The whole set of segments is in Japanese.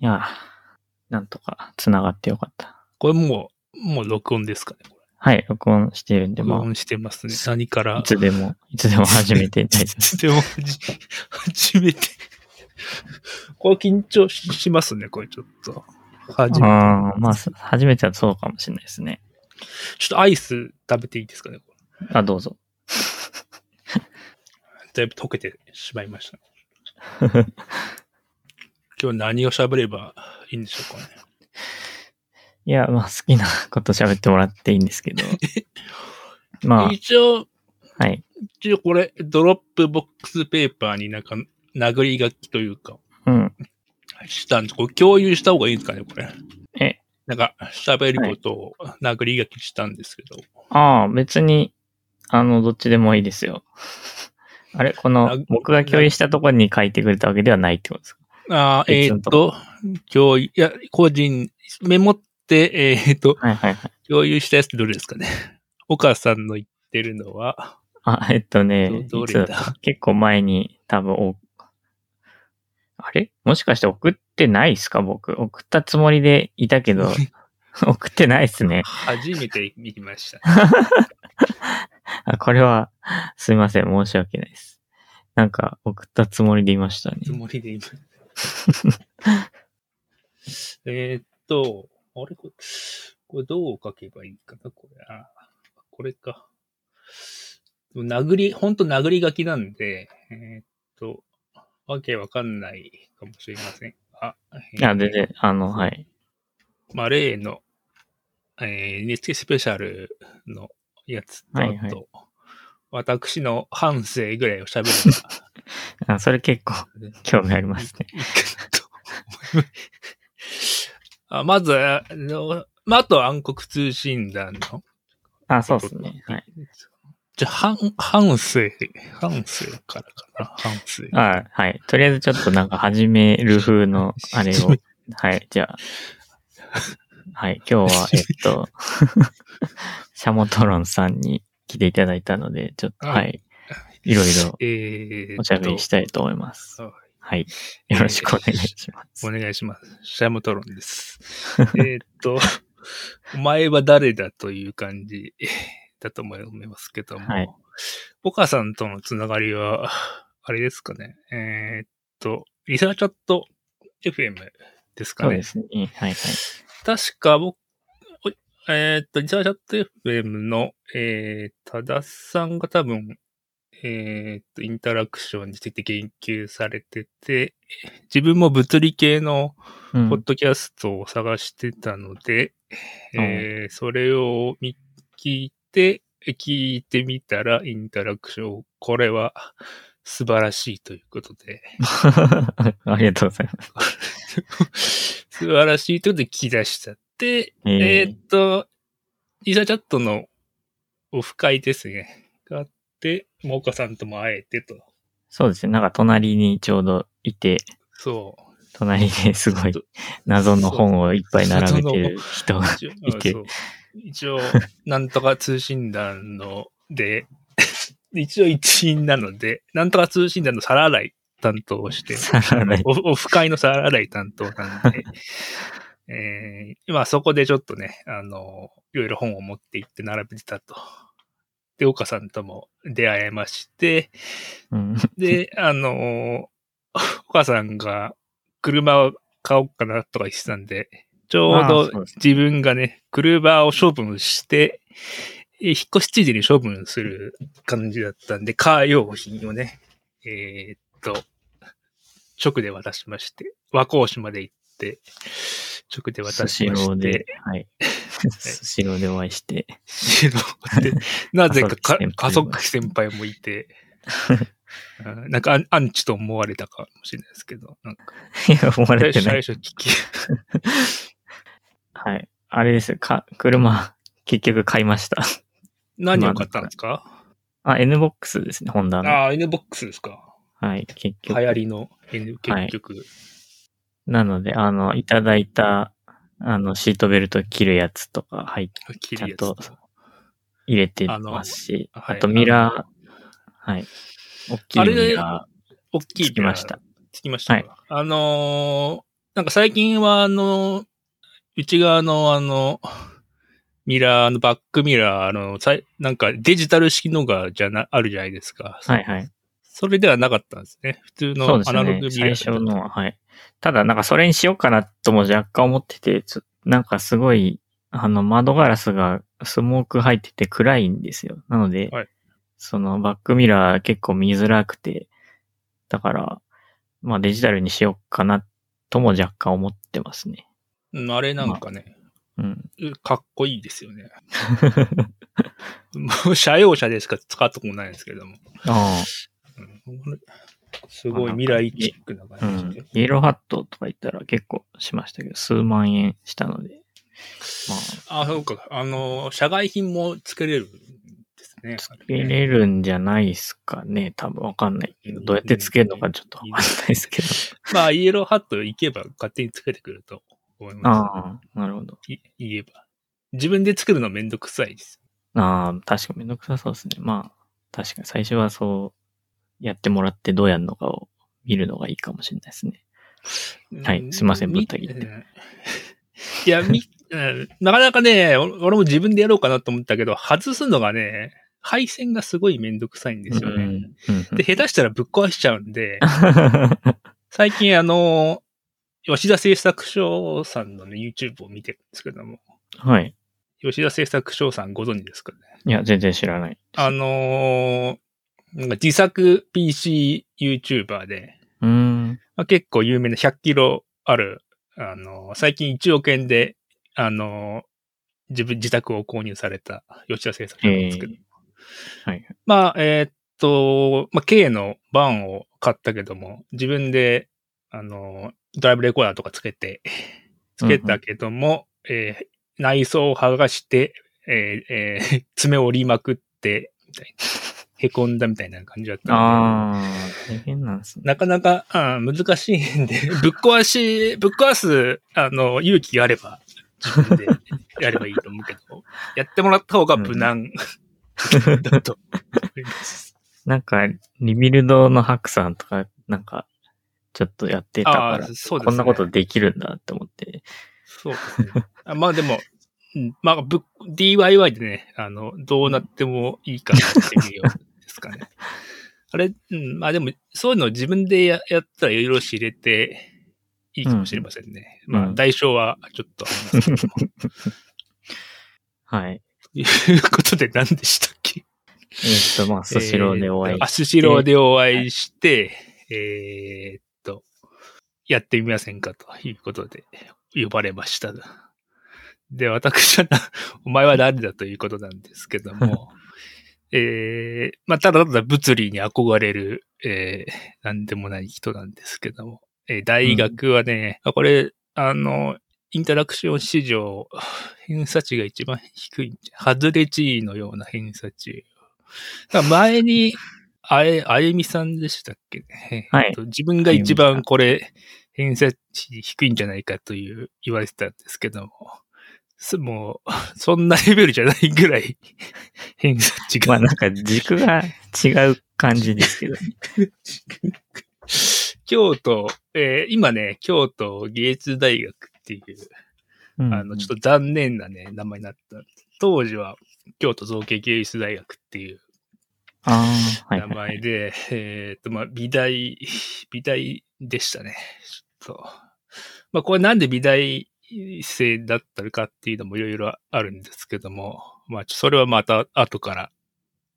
いや、なんとか繋がってよかった。これもう、もう録音ですかね。こはい、録音してるんで、まあ、音してますね。何から？い。つでも、いつでも始めて大丈夫です。でも、初めて。これ緊張ししますね、これちょっと。初めて。ああ、まあ、そ初めてはそうかもしれないですね。ちょっとアイス食べていいですかね。あ、どうぞ。だいぶ溶けてしまいました。今日何を喋ればいいんでしょうかね。いや、まあ、好きなこと喋ってもらっていいんですけど。ま一応、あ、はい。一応これ、ドロップボックスペーパーになんか、殴り書きというか、うん。したんで、これ共有した方がいいんですかね、これ。え、なんか、喋ることを殴り書きしたんですけど。ああ、別に、あの、どっちでもいいですよ。あれこのな、僕が共有したところに書いてくれたわけではないってことですか？あーえーっとこと共有、いや、個人、メモって、えーっと、はいはいはい。共有したやつどれですかね。岡さんの言ってるのは、あ、えっとね、どれだ？結構前に多分お、あれ？もしかして送ってないっすか？僕。送ったつもりでいたけど、送ってないっすね。初めて見ました。あこれは、すいません。申し訳ないです。なんか、送ったつもりでいましたねつ。もりで今。えーっと、あれ？これ、これどう書けばいいかな？これ、あ、これか。殴り、ほんと殴り書きなんで、えーっと、わけわかんないかもしれません。あ、えーあ、全然、あの、はい。まあ、例の、えー、ネスペシャルのやつと、はいはい私の反省ぐらいを喋ればあそれ結構興味ありますね。あまず、あのまあ、あとは暗黒通信団の。あ、そうですね。はい。。じゃあ、反、反省、反省からかな？反省。あはい。とりあえずちょっとなんか始める風の あれを。はい。じゃあ。はい。今日は、えっと、シャモトロンさんに来ていただいたので、ちょっと、はいはい。いろいろえー、おしゃべりしたいと思います。はいはい。よろしくお願いします。お願いします。シャムトロンです。えーっと、お前は誰だという感じ だと思いますけども、はいボカさんとのつながりは、あれですかね。えーっと、 Researchat.fm ですかねそうで。すね。はいはい。確か僕、おえーっと、 Researchat.fm の、えー、多田さんが多分、えーっと、インタラクションについて研究されてて、自分も物理系のうんポッドキャストを探してたので、うんえーそれを見聞いて、聞いてみたらインタラクション、これは素晴らしいということで、ありがとうございます。素晴らしいということで聞き出しちゃって、えーえーっと、リサチャットのオフ会ですね。があって、も岡さんとも会えてと。そうですね。なんか隣にちょうどいて、そう。隣ですごい謎の本をいっぱい並べてる人が いて一応、なんとか通信団ので、一応一員なので、なんとか通信団の皿洗い担当をして、オオフ会の皿洗い担当なんで、えー、今そこでちょっとね、あの、いろいろ本を持って行って並べてたと。で、岡さんとも出会えまして、うん。で、あの、岡さんが車を買おうかなとか言ってたんで、ちょうど自分がね、車を処分して、え引っ越しついでに処分する感じだったんで、カー用品をね、えーっと、直で渡しまして、和光市まで行って、直で渡スシして、、はい。スシローでお会いして、スシローで、なぜかか加加速速先輩もいて、うんなんかアンチと思われたかもしれないですけど、なんかいや、思われてない。最初聞き、はい。あれですよ。か、車、結局買いました。何を買ったんですか？あ、NBOX ですね、ホンダの。ああ、N-BOX ですか。はい、結流局。行りの N、結局。なので、あの、いただいた、あの、シートベルト切るやつとか入っ切るやつちゃんと入れてますし、ああとミラー、はい。大きいミラ大きい。つきました。つきましたか？はいあのなんか最近はあの、内側のあの、ミラーのバックミラー、あの、なんかデジタル式のがじゃな、あるじゃないですか。はいはい。それではなかったんですね。普通のアナログね。ミラー最初のは、はい。ただ、なんかそれにしようかなとも若干思ってて、ちょなんかすごい、あの、窓ガラスがスモーク入ってて暗いんですよ。なので、はいそのバックミラー結構見づらくて、だから、まあデジタルにしようかなとも若干思ってますね。うんあれなんかね、うん。かっこいいですよね。もう、車用車でしか使ったことないんですけども。あすごい未来チックな感じんで。。イエローハットとか言ったら結構しましたけど、数万円したので、まあ、あ、そうか。あの、社外品もつけれるんですね。つけれるんじゃないですかね。多分わかんないけど、どうやってつけるのかちょっとわかんないですけど。まあ、イエローハット行けば勝手につけてくると思いまああ、なるほど。す。い言えば。自分で作るのめんどくさいです。ああ、確かめんどくさそうですね。まあ、確かに最初はそうやってもらってどうやるのかを見るのがいいかもしれないですね。はいすいませんぶった切ってうんいや、み、うんなかなかね、お俺も自分でやろうかなと思ったけど、外すのがね、配線がすごいめんどくさいんですよね。うんうんで、下手したらぶっ壊しちゃうんで、最近あの、吉田製作所さんのね、YouTube を見てるんですけども、はい。吉田製作所さんご存知ですかね？いや、全然知らない。あのーなんか自作 PC YouTuber で、うーん。まあ、結構有名な100キロある、あのー最近1億円で、あのー自分、自宅を購入された吉田製作所なんですけど、えはい。まあ、えーっと、まあ、K のバンを買ったけども、自分で、あの、ドライブレコーダーとかつけて、つけたけども、えー内装を剥がして、えーえー 爪を折りまくって、みたいな。へこんだみたいな感じだった。ああ、大変なんですね。なかなか、あー難しいんで、ぶっ壊し、ぶっ壊す、あの、勇気があれば、自分でやればいいと思うけど、やってもらった方が無難 だと思います。なんか、リビルドのハクさんとか、なんか、ちょっとやってたから、そうですねこんなことできるんだって思って。そうですね。あまあでも、うんまあ、ぶ DIY でね、あの、どうなってもいいかなっていうですかね。あれ、うん、まあでも、そういうのを自分でややったらいろいろ知れていいかもしれませんね。まあ、うん代償はちょっとありますけども。はい。ということで何でしたっけ？えーっと、まあ、スシローでお会いえーとあ、スシローでお会いして、えーっと、やってみませんかということで呼ばれました。で、私はな、お前は誰だということなんですけども、えー、まあ、ただただ物理に憧れる、えー、なんでもない人なんですけども、えー大学はね、あこれ、あの、インタラクション史上、偏差値が一番低いんじゃ、ハズレ値のような偏差値。前に、あえ、あゆみさんでしたっけね。はい。えっと自分が一番これ、偏差値低いんじゃないかという言われてたんですけども、すもう、そんなレベルじゃないぐらい、偏差値が。まあ、なんか軸が違う感じですけど、ね。京都、えー今ね、京都芸術大学っていう、うんあの、ちょっと残念なね、名前になった。当時は、京都造形芸術大学っていうああ、はい名はい、はい。前で、えっと、まあ、美大、美大でしたね。ちょっと。まあ、これなんで美大生だったのかっていうのもいろいろあるんですけども、まあ、それはまた後から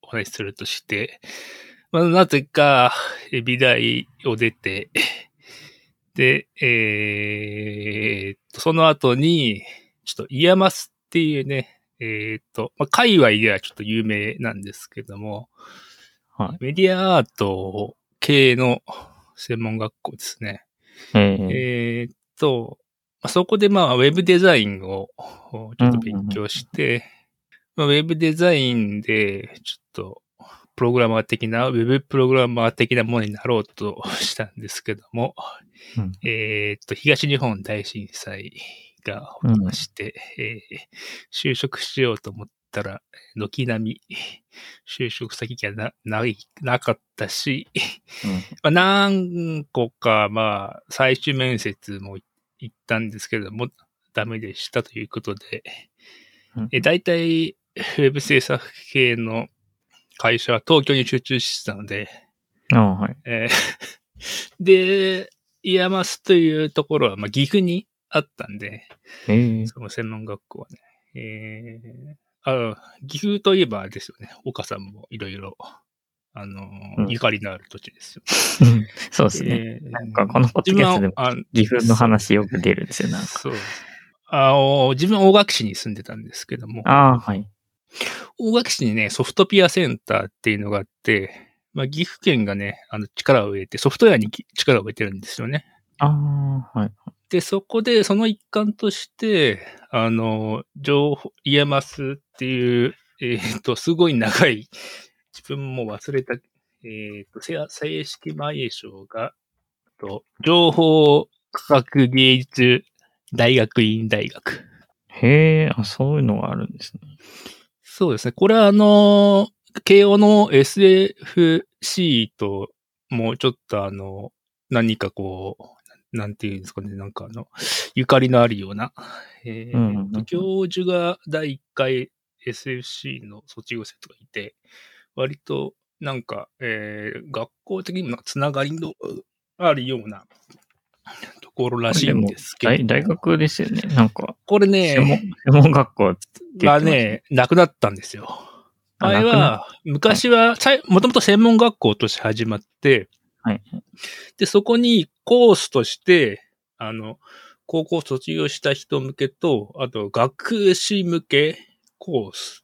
お話しするとして、まあ、なぜか、え美大を出て、で、えーっと、その後に、ちょっと、 IAMAS っていうね、えーっと、まあ、界隈ではちょっと有名なんですけども、はいメディアアート系の専門学校ですね。えーえーっと、まあそこでまあ、ウェブデザインをちょっと勉強して、まあウェブデザインで、ちょっと、プログラマー的な、ウェブプログラマー的なものになろうとしたんですけども、うん。えーっと、東日本大震災が起きまして、えー就職しようと思ったら、軒並み、就職先がな、ない、なかったし、まあ、何個か、まあ、最終面接も行ったんですけれども、ダメでしたということで、うんえ大体、ウェブ制作系の会社は東京に集中してたので、ああ、はい。えー で、 IAMAS というところは、まあ、岐阜にあったんで、ええその専門学校はね。えー、あ岐阜といえばですよね。岡さんもいろいろ、あのーうんゆかりのある土地ですよ。うんそうですね。えーなんかこのポッドキャストでも岐阜の話よく出るんですよ、なんか。そう。あお自分は大垣市に住んでたんですけども、ああ、はい。大垣市にね、ソフトピアセンターっていうのがあって、まあ、岐阜県がね、あの力を入れて、ソフトウェアにき力を入れてるんですよね。ああ、はい。で、そこで、その一環として、あの、情報、 IAMAS っていう、えっ、と、すごい長い、自分も忘れた、えっ、と、正正式名称が、と情報科学芸術大学院大学。へえ、あ、そういうのがあるんですね。そうですね。これはあの、慶応の SFC と、もうちょっとあの、何かこう、なんていうんですかね、なんかあの、ゆかりのあるような、えーうんうんうん教授が第1回 SFC の卒業生とかいて、割となんか、えー学校的にもつながりのあるようなところらしいんですけど。大大学ですよね。なんか、これね、専門学校がね、なくなったんですよ。あ前なくなは、昔は、もともと専門学校として始まって、はい。で、そこにコースとして、あの、高校卒業した人向けと、あと学士向けコース、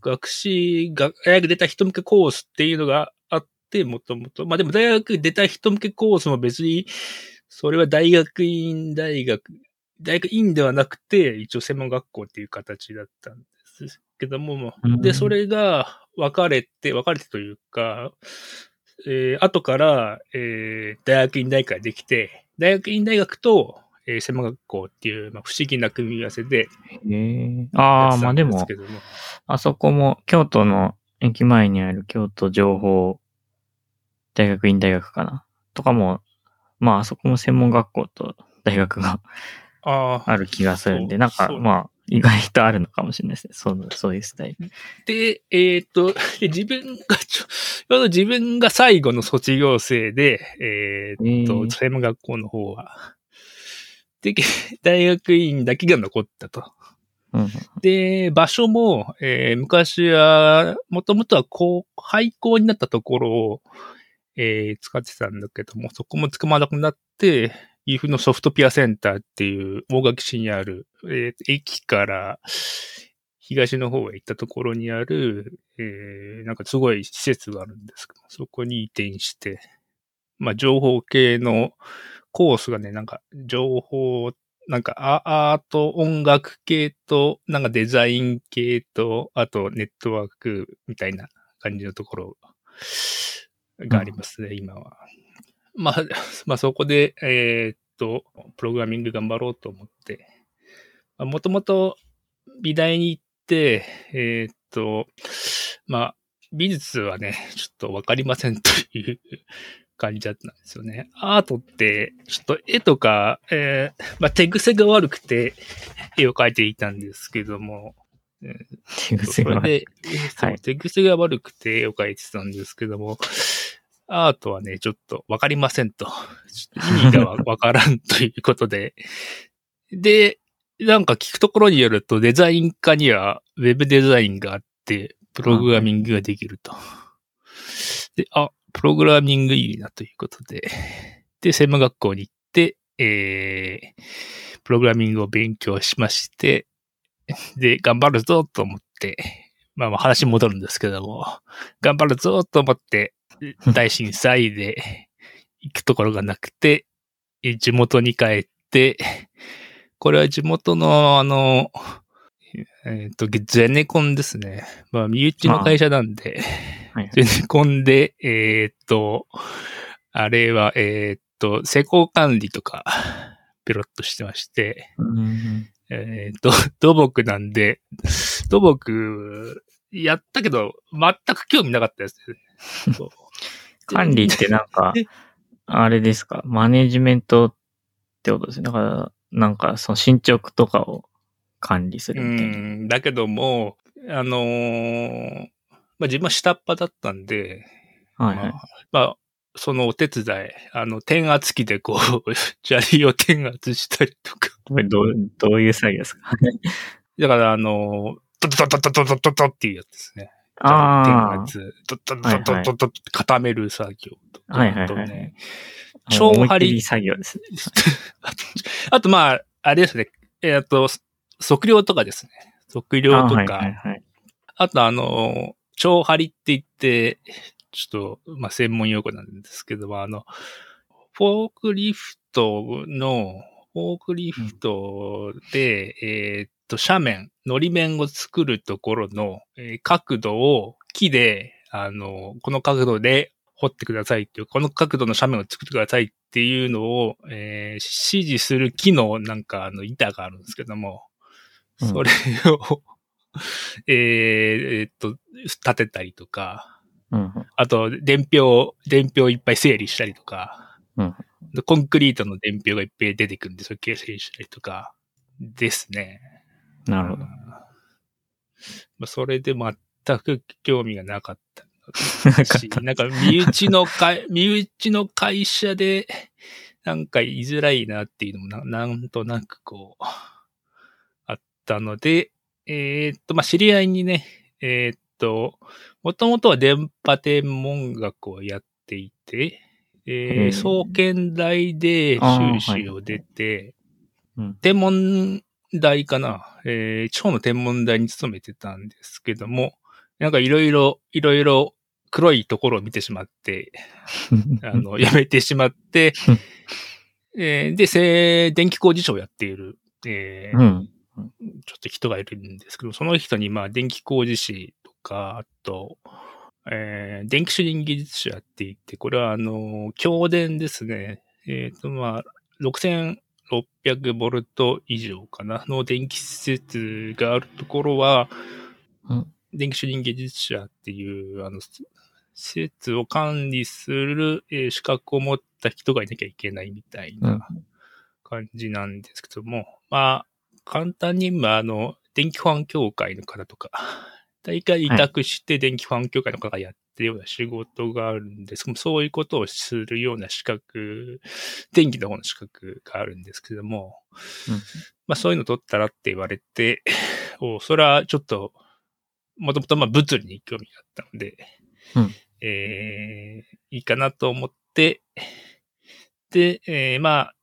学士、が大学出た人向けコースっていうのがあって、もともと。まあでも大学出た人向けコースも別に、それは大学院大学、大学院ではなくて、一応専門学校っていう形だったんですけども、うんで、それが分かれて、分かれてというか、えー後から、えー大学院大学ができて、大学院大学と、えー専門学校っていう、まあ、不思議な組み合わせでへえ。やああ、まあでも。あそこも、京都の駅前にある京都情報大学院大学かな？とかも、まああそこも専門学校と大学がある気がするんで、なんかまあ意外とあるのかもしれないですね。そうそういうスタイル。で、えっ、と、で 自分がちょ、ちょうど自分が最後の卒業生で、えっ、と、えー専門学校の方は、で、大学院だけが残ったと。うんうん、で、場所も、えー昔は、もともとはこう、廃校になったところを、えー使ってたんだけども、そこも使わなくなって、岐阜のソフトピアセンターっていう大垣市にある、えー駅から東の方へ行ったところにある、えーなんかすごい施設があるんですけど、そこに移転して、まあ情報系のコースがね、なんか情報なんかアアート音楽系と、なんかデザイン系と、あとネットワークみたいな感じのところがありますね、今は。まあ、まあそこで、えーっと、プログラミング頑張ろうと思って、もともと美大に行って、えーっと、まあ、美術はね、ちょっとわかりませんという感じだったんですよね。アートって、ちょっと絵とか、えーまあ、手癖が悪くて絵を描いていたんですけども、手癖がそれで、そうはい手癖が悪くて絵を描いてたんですけども、アートはね、ちょっとわかりませんと。と意味がわわからんということで。で、なんか聞くところによると、デザイン科にはウェブデザインがあって、プログラミングができると。で、あ、プログラミングいいなということで。で、専門学校に行って、えー、プログラミングを勉強しまして、で、頑張るぞと思って、まあまあ話戻るんですけども、頑張るぞと思って、大震災で行くところがなくて、地元に帰って、これは地元のあの、えっ、と、ゼネコンですね。まあ、身内の会社なんで、はい ゼネコンで、えーっと、あれは、えーっと、施工管理とか、ペロッとしてまして、うんえーっと、土木なんで、土木、やったけど、全く興味なかったですね。管理ってなんか、あれですか？マネジメントっってことですね。だから、なんかその進捗とかを管理すうるみたいな。ん、だけども、あのーまあ、自分は下っ端だったんで、はいはいまあ。まあ、そのお手伝い、あの、転圧機でこう、砂利を転圧したりとか。これどう、どういう作業ですか？だから、あの、ドドドドドドドドっていうやつですね。あ転圧、ドドドドドド固める作業とか。はいはいはい。超張り作業ですね。あ とあと、まあ、あれですね。えっと、測量とかですね。測量とか。あはいはいはい。あと、あの、超張りって言って、ちょっと、まあ、専門用語なんですけど、あの、フォークリフトの、フォークリフトで、えーっと、斜面、のり面を作るところの、えー角度を木で、あの、この角度で掘ってくださいっていう、この角度の斜面を作ってくださいっていうのを、えー指示する木のなんかあの板があるんですけども、うんそれを、えーえーっと、立てたりとか、うんうん。あと、伝票、伝票いっぱい整理したりとか、うんでコンクリートの伝票がいっぱい出てくるんで、それ整理したりとか、ですね。なるほど。まあ、それで全く興味がなかったし、なんか身内の会、身内の会社で、なんか言いづらいなっていうのもな、なんとなくこう、たので、えーっと、まあ、知り合いにね、えーっと、もともとは電波天文学をやっていて、えー、へー総研大で修士を出て、うん。天文台かな、えー、地方の天文台に勤めてたんですけども、なんかいろいろ、いろいろ黒いところを見てしまって、あの、やめてしまって、えーで、せ電気工事士をやっている、えーうん。ちょっと人がいるんですけど、その人に、まあ、電気工事士とか、あと、えー電気主任技術者って言って、これは、あの、強電ですね。えっ、と、まあ、6600ボルト以上かな、の電気施設があるところは、うん電気主任技術者っていう、あの、施設を管理する、えー資格を持った人がいなきゃいけないみたいな、うん。感じなんですけども、まあ、簡単に、まあ、あの、電気保安協会の方とか、大会委託して電気保安協会の方がやってるような仕事があるんです。けども、そういうことをするような資格、電気の方の資格があるんですけども、うん。まあそういうの取ったらって言われて、おそれはちょっと、もともとまあ物理に興味があったので、うん。えーいいかなと思って、で、えーまあ、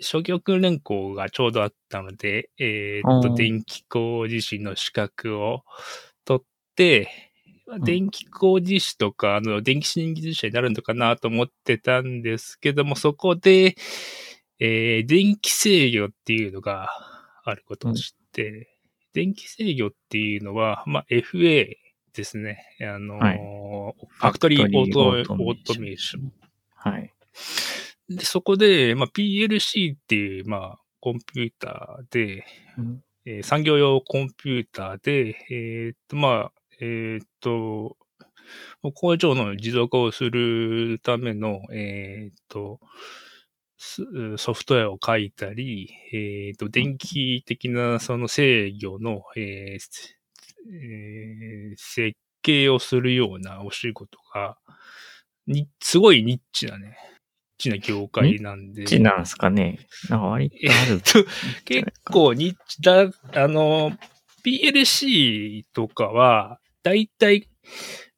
初級訓練校がちょうどあったので、えーっと、電気工事士の資格を取って、電気工事士とか、あの、電気主任技術者になるのかなと思ってたんですけども、そこで、えー電気制御っていうのがあることを知って、電気制御っていうのは、まあ、FA ですね。あのーはいファクトリーオートファクトリーオートメーション。はい。で、そこで、まあ、PLC っていう、まあ、コンピューターで、うん。えー産業用コンピューターで、えーっと、まあ、えーっと、工場の自動化をするための、えーっと、すソフトウェアを書いたり、えーっと、電気的なその制御の、えーえー設計をするようなお仕事が、に、すごいニッチなね、チな業界なんで。どっちなんですかね？なんか割とある。と結構ニッチだ、あの、PLC とかは、だいたい、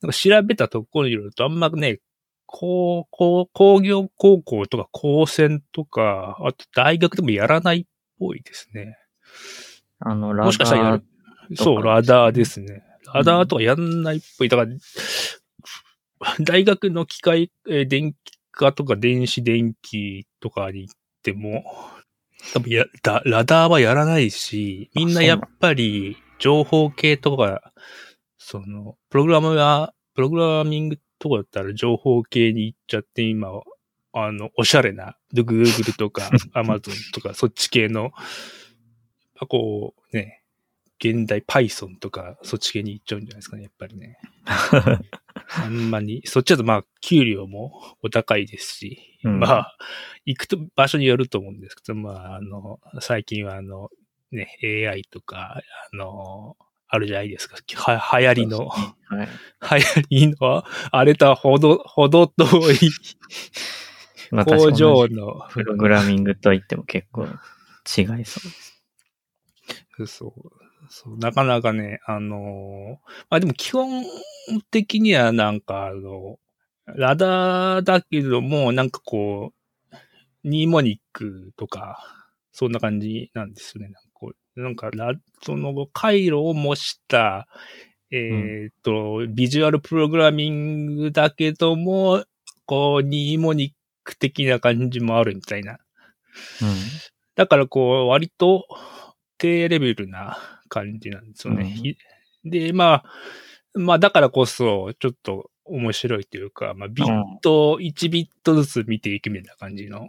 なんか調べたところによると、あんまね、高校、工業高校とか高専とか、あと大学でもやらないっぽいですね。あの、ラもしかしたらやる。そう、ラダーですね。ラダーとかやんないっぽい。だから、大学の機械、えー電気科とか電子電気とかに行っても、多分や、だラダーはやらないし、みんなやっぱり情報系とか、その、プログラムが、プログラミングとかだったら情報系に行っちゃって、今は、あの、おしゃれな、Google とか Amazon とかそっち系の、こう、ね、現代 Python とかそっち系に行っちゃうんじゃないですかね、やっぱりね。あんまり、そっちだとまあ、給料もお高いですし、うんまあ、行くと場所によると思うんですけど、まあ、あの、最近はあの、ね、AI とか、あの、あるじゃないですか。は、流行りの、はい。流行りの、あれとはほど、ほど遠い まあ工場の、プログラミングといっても結構違いそうです。そう。そう、なかなかね、あのーまあでも基本的にはなんかあの、ラダーだけども、なんかこう、ニーモニックとか、そんな感じなんですよね。なんかこうなんかラ、その回路を模した、えっ、と、ビジュアルプログラミングだけども、こう、ニーモニック的な感じもあるみたいな。うん。だからこう、割と低レベルな感じなんですよね。うんひで、まあ、まあだからこそ、ちょっと面白いというか、まあビット、1ビットずつ見ていくみたいな感じの。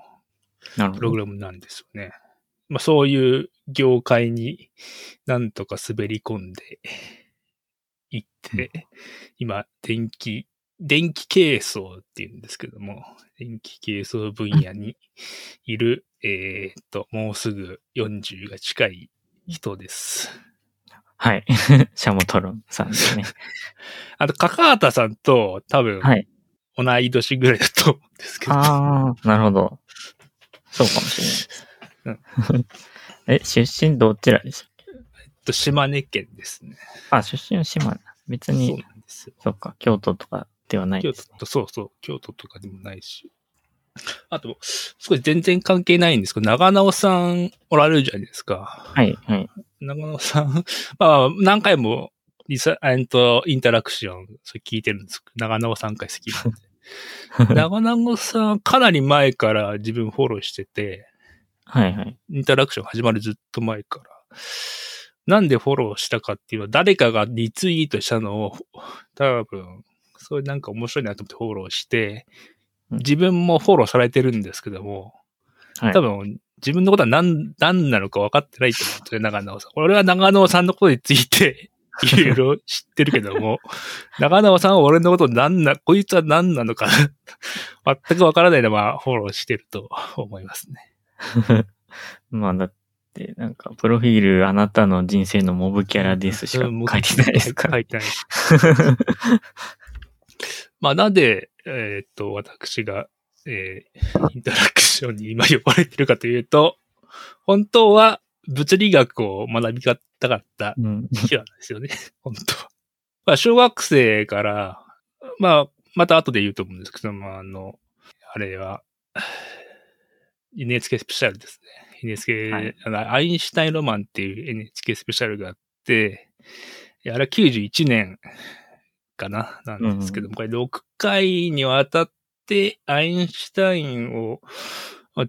プログラムなんですよね。まあそういう業界になんとか滑り込んでいって、今、電気、電気軽装っていうんですけども、電気軽装分野にいる、えーっと、もうすぐ40が近い人です。はい。シャモトロンさんですね。あと、高畑さんと多分はい。同い年ぐらいだと思うんですけど、ああ、なるほど。そうかもしれないです。え、出身どちらでしたっけ？えっと島根県ですね。あ、出身は島根。別そうに、なんですよ。そっか、京都とかではないですね。京都と、そうそう、京都とかでもないし。あと、すごい全然関係ないんですけど、長野さんおられるじゃないですか。はい、はい。長野さん、まあ、何回もリサ、えっと、インタラクション、それ聞いてるんですけど、長野さん回好きなんで。長野さん、かなり前から自分フォローしてて、はい、はい。インタラクション始まるずっと前から。なんでフォローしたかっていうのは、誰かがリツイートしたのを、多分、それなんか面白いなと思ってフォローして、うん自分もフォローされてるんですけども、はい多分、自分のことは何、何なのか分かってないと思うんで長野さん。俺は長野さんのことについて、いろいろ知ってるけども、長野さんは俺のこと何な、こいつは何なのか、全く分からないのはフォローしてると思いますね。まあだって、なんか、プロフィールあなたの人生のモブキャラですしかうん書いてないですから。書いてない。まあ、なんで、えーっと、私が、えーインタラクションに今呼ばれてるかというと、本当は物理学を学びたかったうん。人なんですよね。本当は。まあ、小学生から、まあ、また後で言うと思うんですけど、まあ、あの、あれは、NHK スペシャルですね。NHK、はいあのアインシュタインロマンっていう NHK スペシャルがあって、いやあれは91年かななんですけども、これ6回にわたってアインシュタインを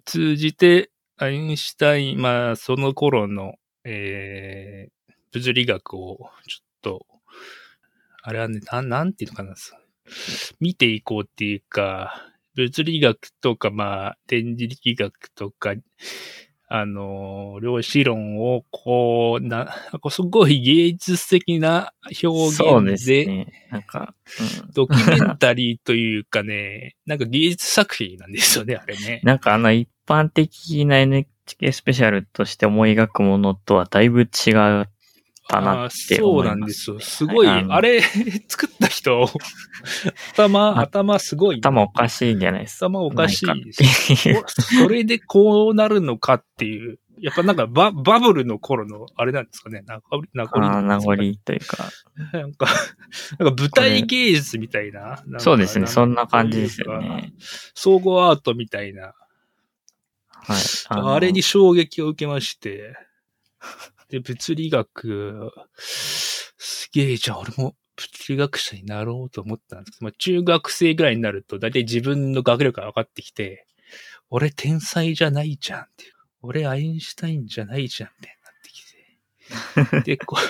通じて、アインシュタイン、まあ、その頃の、えー、物理学をちょっと、あれはね、なん、なんていうのかな、見ていこうっていうか、物理学とか、まあ、電磁力学とか、あの、量子論を、こう、な、こうすごい芸術的な表そうで現で、すね。なんか、うんドキュメンタリーというかね、なんか芸術作品なんですよね、あれね。なんかあの一般的な NHK スペシャルとして思い描くものとはだいぶ違ったなってそう思います、なんですよ。すごい、はいあれ、作った人、頭、あ頭すごい。頭おかしいんじゃないですか。頭おかしい それでこうなるのかっていう。やっぱなんかババブルの頃のあれなんですかね。名残名残あー名残というか、なんか、なんか舞台芸術みたいな。なそうですねそんな感じですよね。総合アートみたいな。はい。あれに衝撃を受けまして。で、物理学、すげえ、じゃあ俺も物理学者になろうと思ったんですけど、まあ、中学生ぐらいになると、だいたい自分の学力が分かってきて、俺天才じゃないじゃんっていう。俺アインシュタインじゃないじゃんってなってきて。で、こう、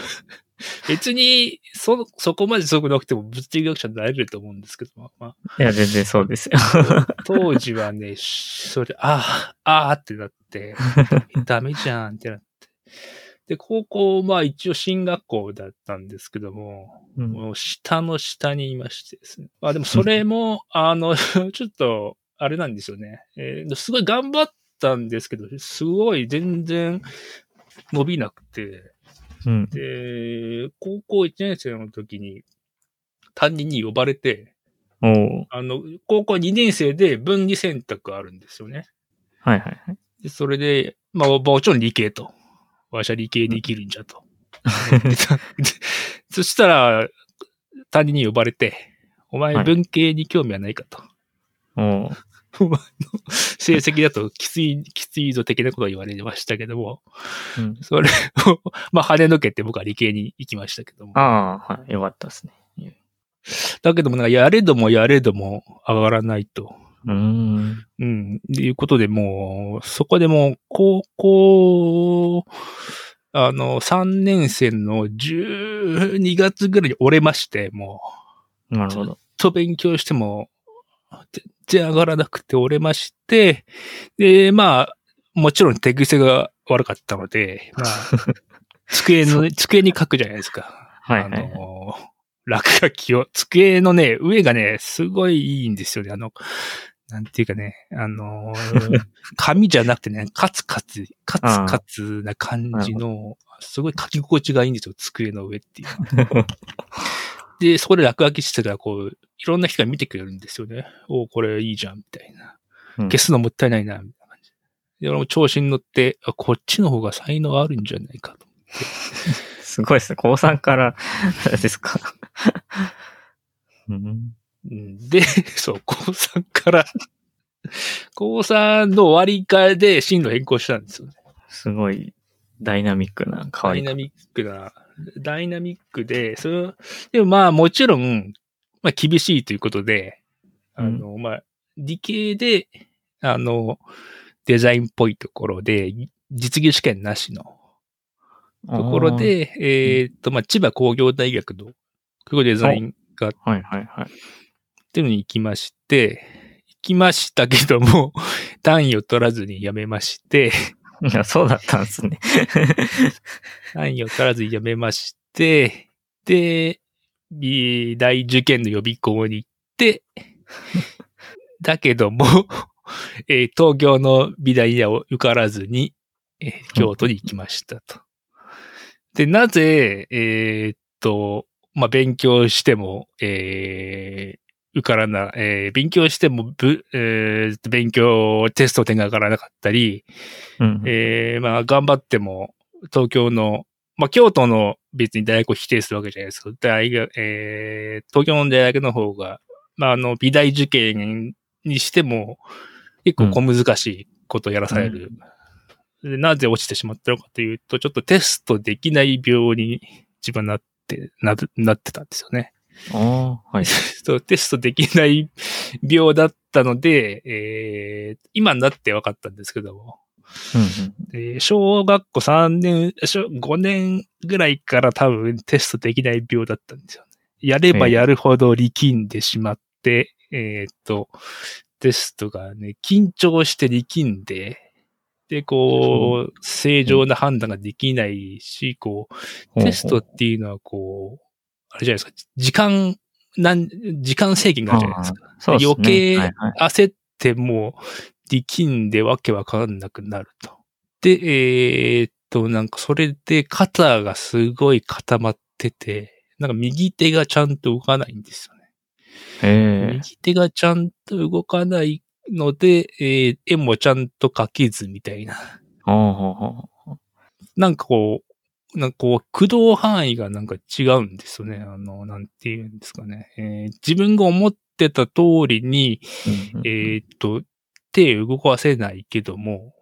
別に、そ、そこまですごくなくても物理学者になれると思うんですけど、まあ、まあ、いや、全然そうですよ。当時はね、しそれで、ああ、ああってなって、ダメじゃんってなって。で、高校は一応進学校だったんですけども、うんもう下の下にいましてですね。まあでもそれも、あの、ちょっと、あれなんですよね。えーすごい頑張ったんですけど、すごい全然伸びなくて、うん。で、高校1年生の時に担任に呼ばれて、あの、高校2年生で分離選択あるんですよね。はいはいはい。でそれで、まあ、もちろん理系と。わしは理系できるんじゃと。そしたら、担任に呼ばれて、お前はい文系に興味はないかと。おー お前の成績だときつい、きついぞ的なことを言われましたけども、うん。それを、まあ、跳ねのけて僕は理系に行きましたけども。ああ、はい。よかったですね。だけどもなんかやれどもやれども上がらないと。うーん。うん。いうことでもう、そこでもう、高校、あの、3年生の12月ぐらいに折れまして、もう、なるほど。と勉強しても、全然上がらなくて折れまして、で、まあ、もちろん手癖が悪かったので、まあ、机の、机に書くじゃないですか。はいはいはいあの、落書きを、机のね、上がね、すごいいいんですよね。あの、なんていうかね、あの、紙じゃなくてね、カツカツ、カツカツな感じの、すごい書き心地がいいんですよ、机の上っていう。で、そこで落書きしてたら、こう、いろんな人が見てくれるんですよね。おこれいいじゃん、みたいな。うん消すのもったいないな、みたいな感じで。俺も調子に乗って、あこっちの方が才能あるんじゃないかと。すごいですね。高3から、ですか？うん。うんで、そう、高3から、高3の終わりからで進路変更したんですよね。すごいダイナミックな変わり方。ダイナミックな、ダイナミックで、それでもまあもちろん、まあ厳しいということで、あの、まあ、理系で、あの、デザインっぽいところで、実技試験なしのところで、えーっと、まあ、千葉工業大学の、工業デザインが。はいはいはい。っていうのに行きまして、行きましたけども、単位を取らずに辞めまして、いや、そうだったんですね。単位を取らずに辞めまして、で、美大受験の予備校に行って、だけども、えー東京の美大には受からずに、えー京都に行きましたと。で、なぜ、えーっと、まあ、勉強しても、えー受からな、えー勉強してもぶ、えー勉強、テスト点が上がらなかったり、うん。えーまあ、頑張っても、東京の、まあ、京都の別に大学を否定するわけじゃないですけど、大学、えー東京の大学の方が、まあ、あの、美大受験にしても、結構小難しいことをやらされる。でなぜ落ちてしまったのかというと、ちょっとテストできない病に自分はなって、な、なってたんですよね。ああ、はい。テストできない病だったので、えー今になって分かったんですけども、うんえー小学校3年、小5年ぐらいから多分テストできない病だったんですよね。やればやるほど力んでしまって、えーっと、テストがね、緊張して力んで、で、こう、正常な判断ができないし、こう、うん。テストっていうのはこう、あれじゃないですか、時間、なん、時間制限があるじゃないですか。そうですね。余計焦ってもう力んでわけわかんなくなると。で、えーっと、なんかそれで肩がすごい固まってて、なんか右手がちゃんと動かないんですよね。へえ。右手がちゃんと動かないので、えー絵もちゃんと描けずみたいな。ああ、なんかこう、なんかこう、駆動範囲がなんか違うんですよね。あの、なんていうんですかね。えー自分が思ってた通りに、えーっと、手を動かせないけども、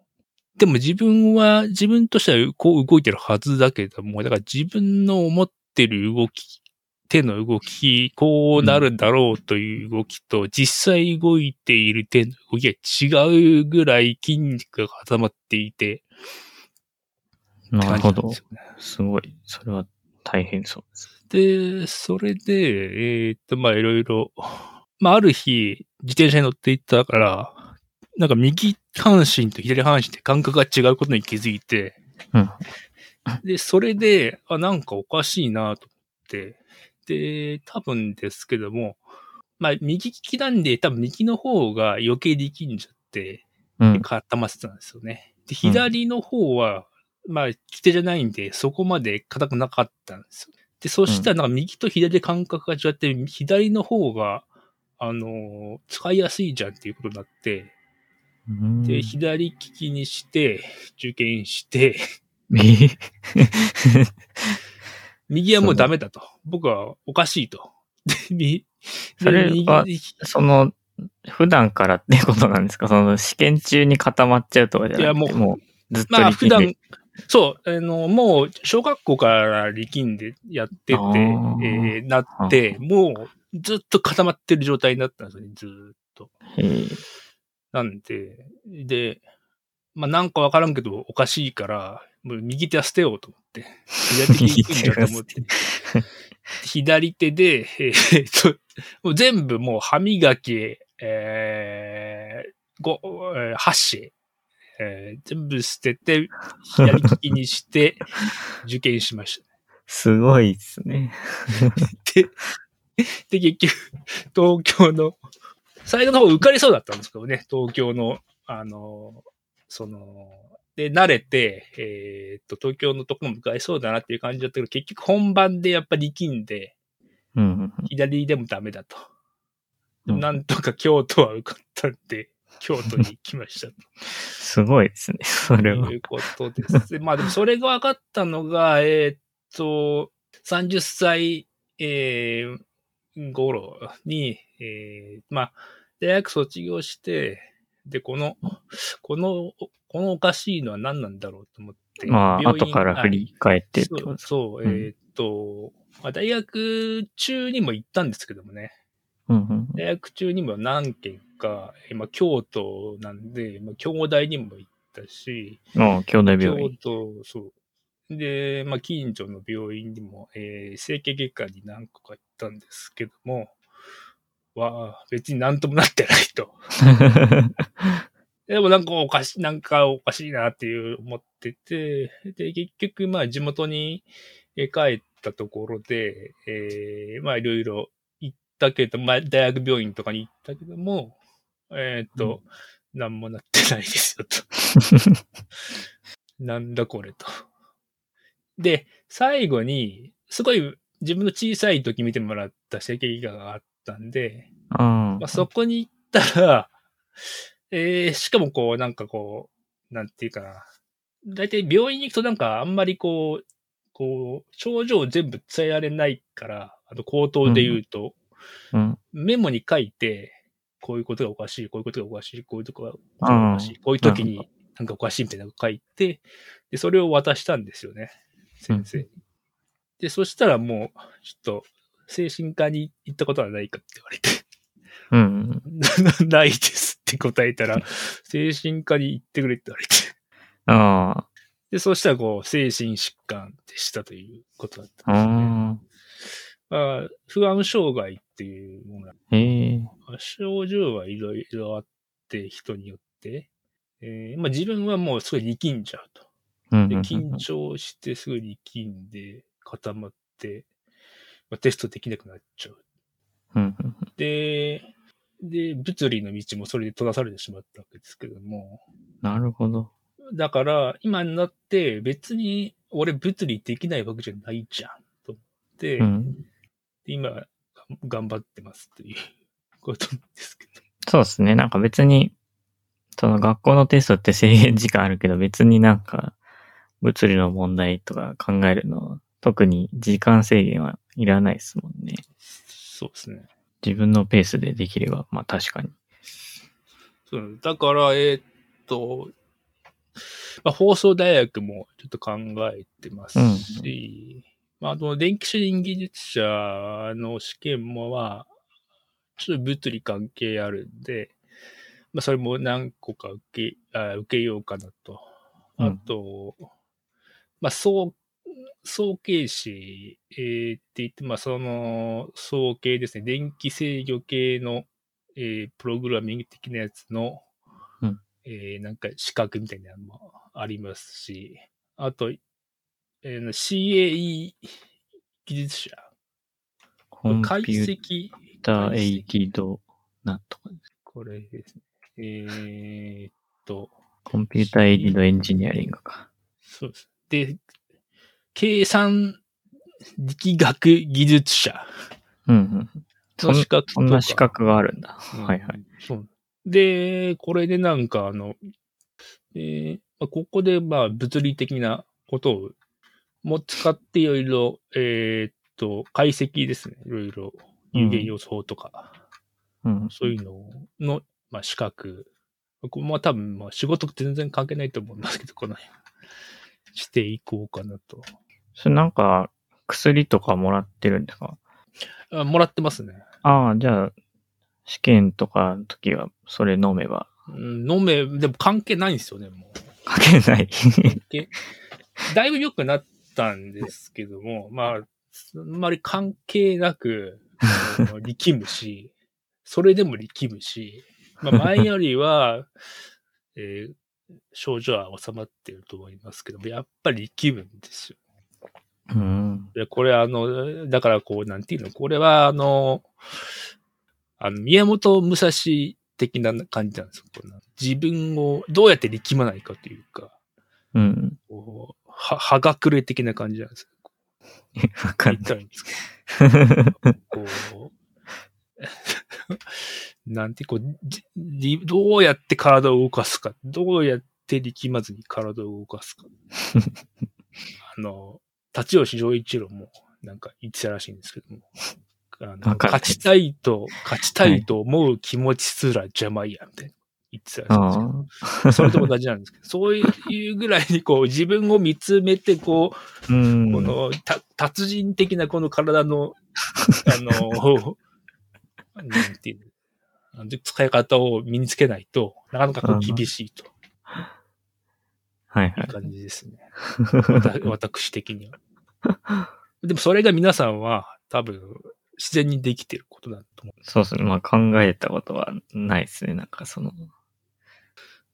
でも自分は、自分としてはこう動いてるはずだけども、だから自分の思ってる動き、手の動き、こうなるだろうという動きと、実際動いている手の動きが違うぐらい筋肉が固まっていて、なるほどす。ごい。それは大変そうです。で、それで、えーっと、まあ、いろいろ、まあ、ある日、自転車に乗っていったから、なんか右半身と左半身って感覚が違うことに気づいて、うんで、それで、あ、なんかおかしいなと思って、で、多分ですけども、まあ、右利きなんで、多分右の方が余計力んじゃって、うん。固まってたんですよね。で、左の方は、まあ、利き手じゃないんで、そこまで硬くなかったんですよ。で、そしたら、なんか右と左で感覚が違って、左の方が、あのー使いやすいじゃんっていうことになって、うんで、左利きにして、受験して、え右はもうダメだと。僕はおかしいと。で、みそれはその、普段からってことなんですか？その試験中に固まっちゃうとかじゃなくて、いやもうもうずっとまあ普段、そう、あの、もう小学校から力んでやってて、えあー。ーなって、もうずっと固まってる状態になったんですよね、ずーっと。えー。なんで、で、まあなんかわからんけどおかしいから、もう右手は捨てようと思って、左手に行くんじゃと思って、左手で、えーっと、もう全部もう歯磨き、えー、ご、えー箸、えー全部捨てて、左利きにして、受験しました。すごいですね。で、で、結局、東京の、最後の方受かりそうだったんですけどね、東京の、あの、その、で、慣れて、えーっと、東京のとこも受かりそうだなっていう感じだったけど、結局本番でやっぱり力んで、うんうん左でもダメだと。うんなんとか京都は受かったんで、京都に行きました。すごいですね。それはとい。うことです。で まあでもそれが分かったのが、えーっと、30歳、えー、頃に、えー、まあ、大学卒業して、で、この、この、このおかしいのは何なんだろうと思って。まあ、後から振り返ってそうそう、うんえーっと、まあ、大学中にも行ったんですけどもね。うんうん大学中にも何件か、えまあ、京都なんで、まあ、京大にも行ったし、うん。もう、兄弟病京院。都、そう。で、まあ、近所の病院にも、えー整形外科に何個か行ったんですけども、は、別に何ともなってないと。でもなんかおかしい、なんかおかしいなっていう思ってて、で、結局、まあ地元にえー帰ったところで、えーまあいろいろ行ったけど、まあ大学病院とかに行ったけども、えーっと、なんもなってないですよと。なんだこれと。で、最後に、すごい自分の小さい時見てもらった整形外科があったんで、あまあ、そこに行ったら、えー、しかもこう、なんかこう、なんていうかな。大体病院に行くとなんかあんまりこう、こう、症状を全部伝えられないから、あと口頭で言うと、うん。メモに書いて、こういうことがおかしい、こういうことがおかしい、こういうとこがおかしい、こういう時になんかおかしいみたいなのを書いて、で、それを渡したんですよね、先生に。で、そしたらもう、ちょっと、精神科に行ったことはないかって言われて、うん。な ないですって答えたら、精神科に行ってくれって言われて。ああ。で、そしたらこう、精神疾患でしたということだったんですね。あまあ、不安障害っていうものが、あ。ええまあ症状はいろいろあって、人によって。えーまあ自分はもうすごい力んじゃうと。で。緊張してすぐ力んで固まって、まあ、テストできなくなっちゃう。で、で、物理の道もそれで閉ざされてしまったわけですけども、なるほど。だから、今になって別に俺物理できないわけじゃないじゃん、と思って、うん。今、頑張ってますという ことですけど。そうですね。なんか別に、その学校のテストって制限時間あるけど、別になんか、物理の問題とか考えるの、特に時間制限はいらないですもんね。そうですね。自分のペースでできれば、まあ確かに。そうだから、えーっと、まあ、放送大学もちょっと考えてますし、まあ、あの、電気主任技術者の試験もは、ちょっと物理関係あるんで、まあ、それも何個か受け、あ受けようかなと。うん。あと、まあ、総、総計士、えーって言って、まあ、その、総計ですね、電気制御系の、えープログラミング的なやつの、うん。えーなんか資格みたいなのもありますし、あと、えー CAE 技術者。コン解ピュー析。ターエイティドなんとかです。これですね。えーっと、コンピューターエイティドエンジニアリングか。そうです。で、計算力学技術者うんうん。そんの資格とか。そんな資格があるんだ。うんはいはい。。そう。で、これでなんかあの、えーまあ、ここでまあ物理的なことをも使っていろいろ、えーっと、解析ですね。いろいろ有限要素法とか、うん。そういうのの、まあ資格。まあ多分まあ仕事と全然関係ないと思いますけど、この辺。していこうかなと。それなんか、薬とかもらってるんですか？あもらってますね。ああ、じゃあ、試験とかの時は、それ飲めば、うん飲め、でも関係ないんですよね、もう。かけない。だいぶ良くなったんですけども、まあ、あんまり関係なく、力むし、それでも力むし、まあ、前よりは、えー症状は収まっていると思いますけども、やっぱり力むんですよ。うん。で、これあの、だからこう、なんていうの、これはあの、あの、宮本武蔵的な感じなんですよ。自分をどうやって力まないかというか、うん。こうは、はがくれ的な感じなんですよ。わかんない。こう、なんて、こう、じじどうやって体を動かすか、どうやって力まずに体を動かすか？あの、立吉丈一郎もなんか言ってたらしいんですけども。勝ちたいと、勝ちたいと思う気持ちすら邪魔や、みたいな言ってたんですけど。あ それとも同じなんですけど、そういうぐらいにこう自分を見つめてこう、あ。うん。この、た、達人的なこの体の、あの、なんていう使い方を身につけないと、なかなかこう厳しいとはいはい。感じですね。私的には。でもそれが皆さんは多分自然にできてることだと思う。そうですね。まあ考えたことはないですね。なんかその、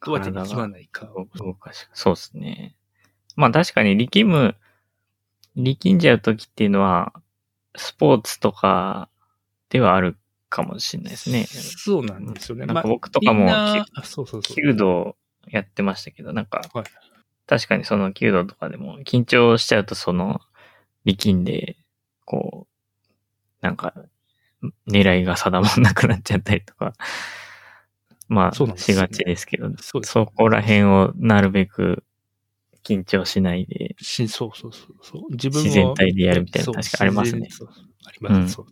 どうやって力まないかを。動かし、そうですね。まあ確かに力む、力んじゃうときっていうのは、スポーツとかではあるかもしれないですね。そうなんですよね。なんか僕とかも。弓道やってましたけど、なんか、はい確かにその弓道とかでも緊張しちゃうとその力んで、こう、なんか、狙いが定まんなくなっちゃったりとか、まあ、しがちですけど、そうですそこら辺をなるべく緊張しないで、しそうそうそうそう。自分を自然体でやるみたいな確かありますねそうそうあります、うんそう。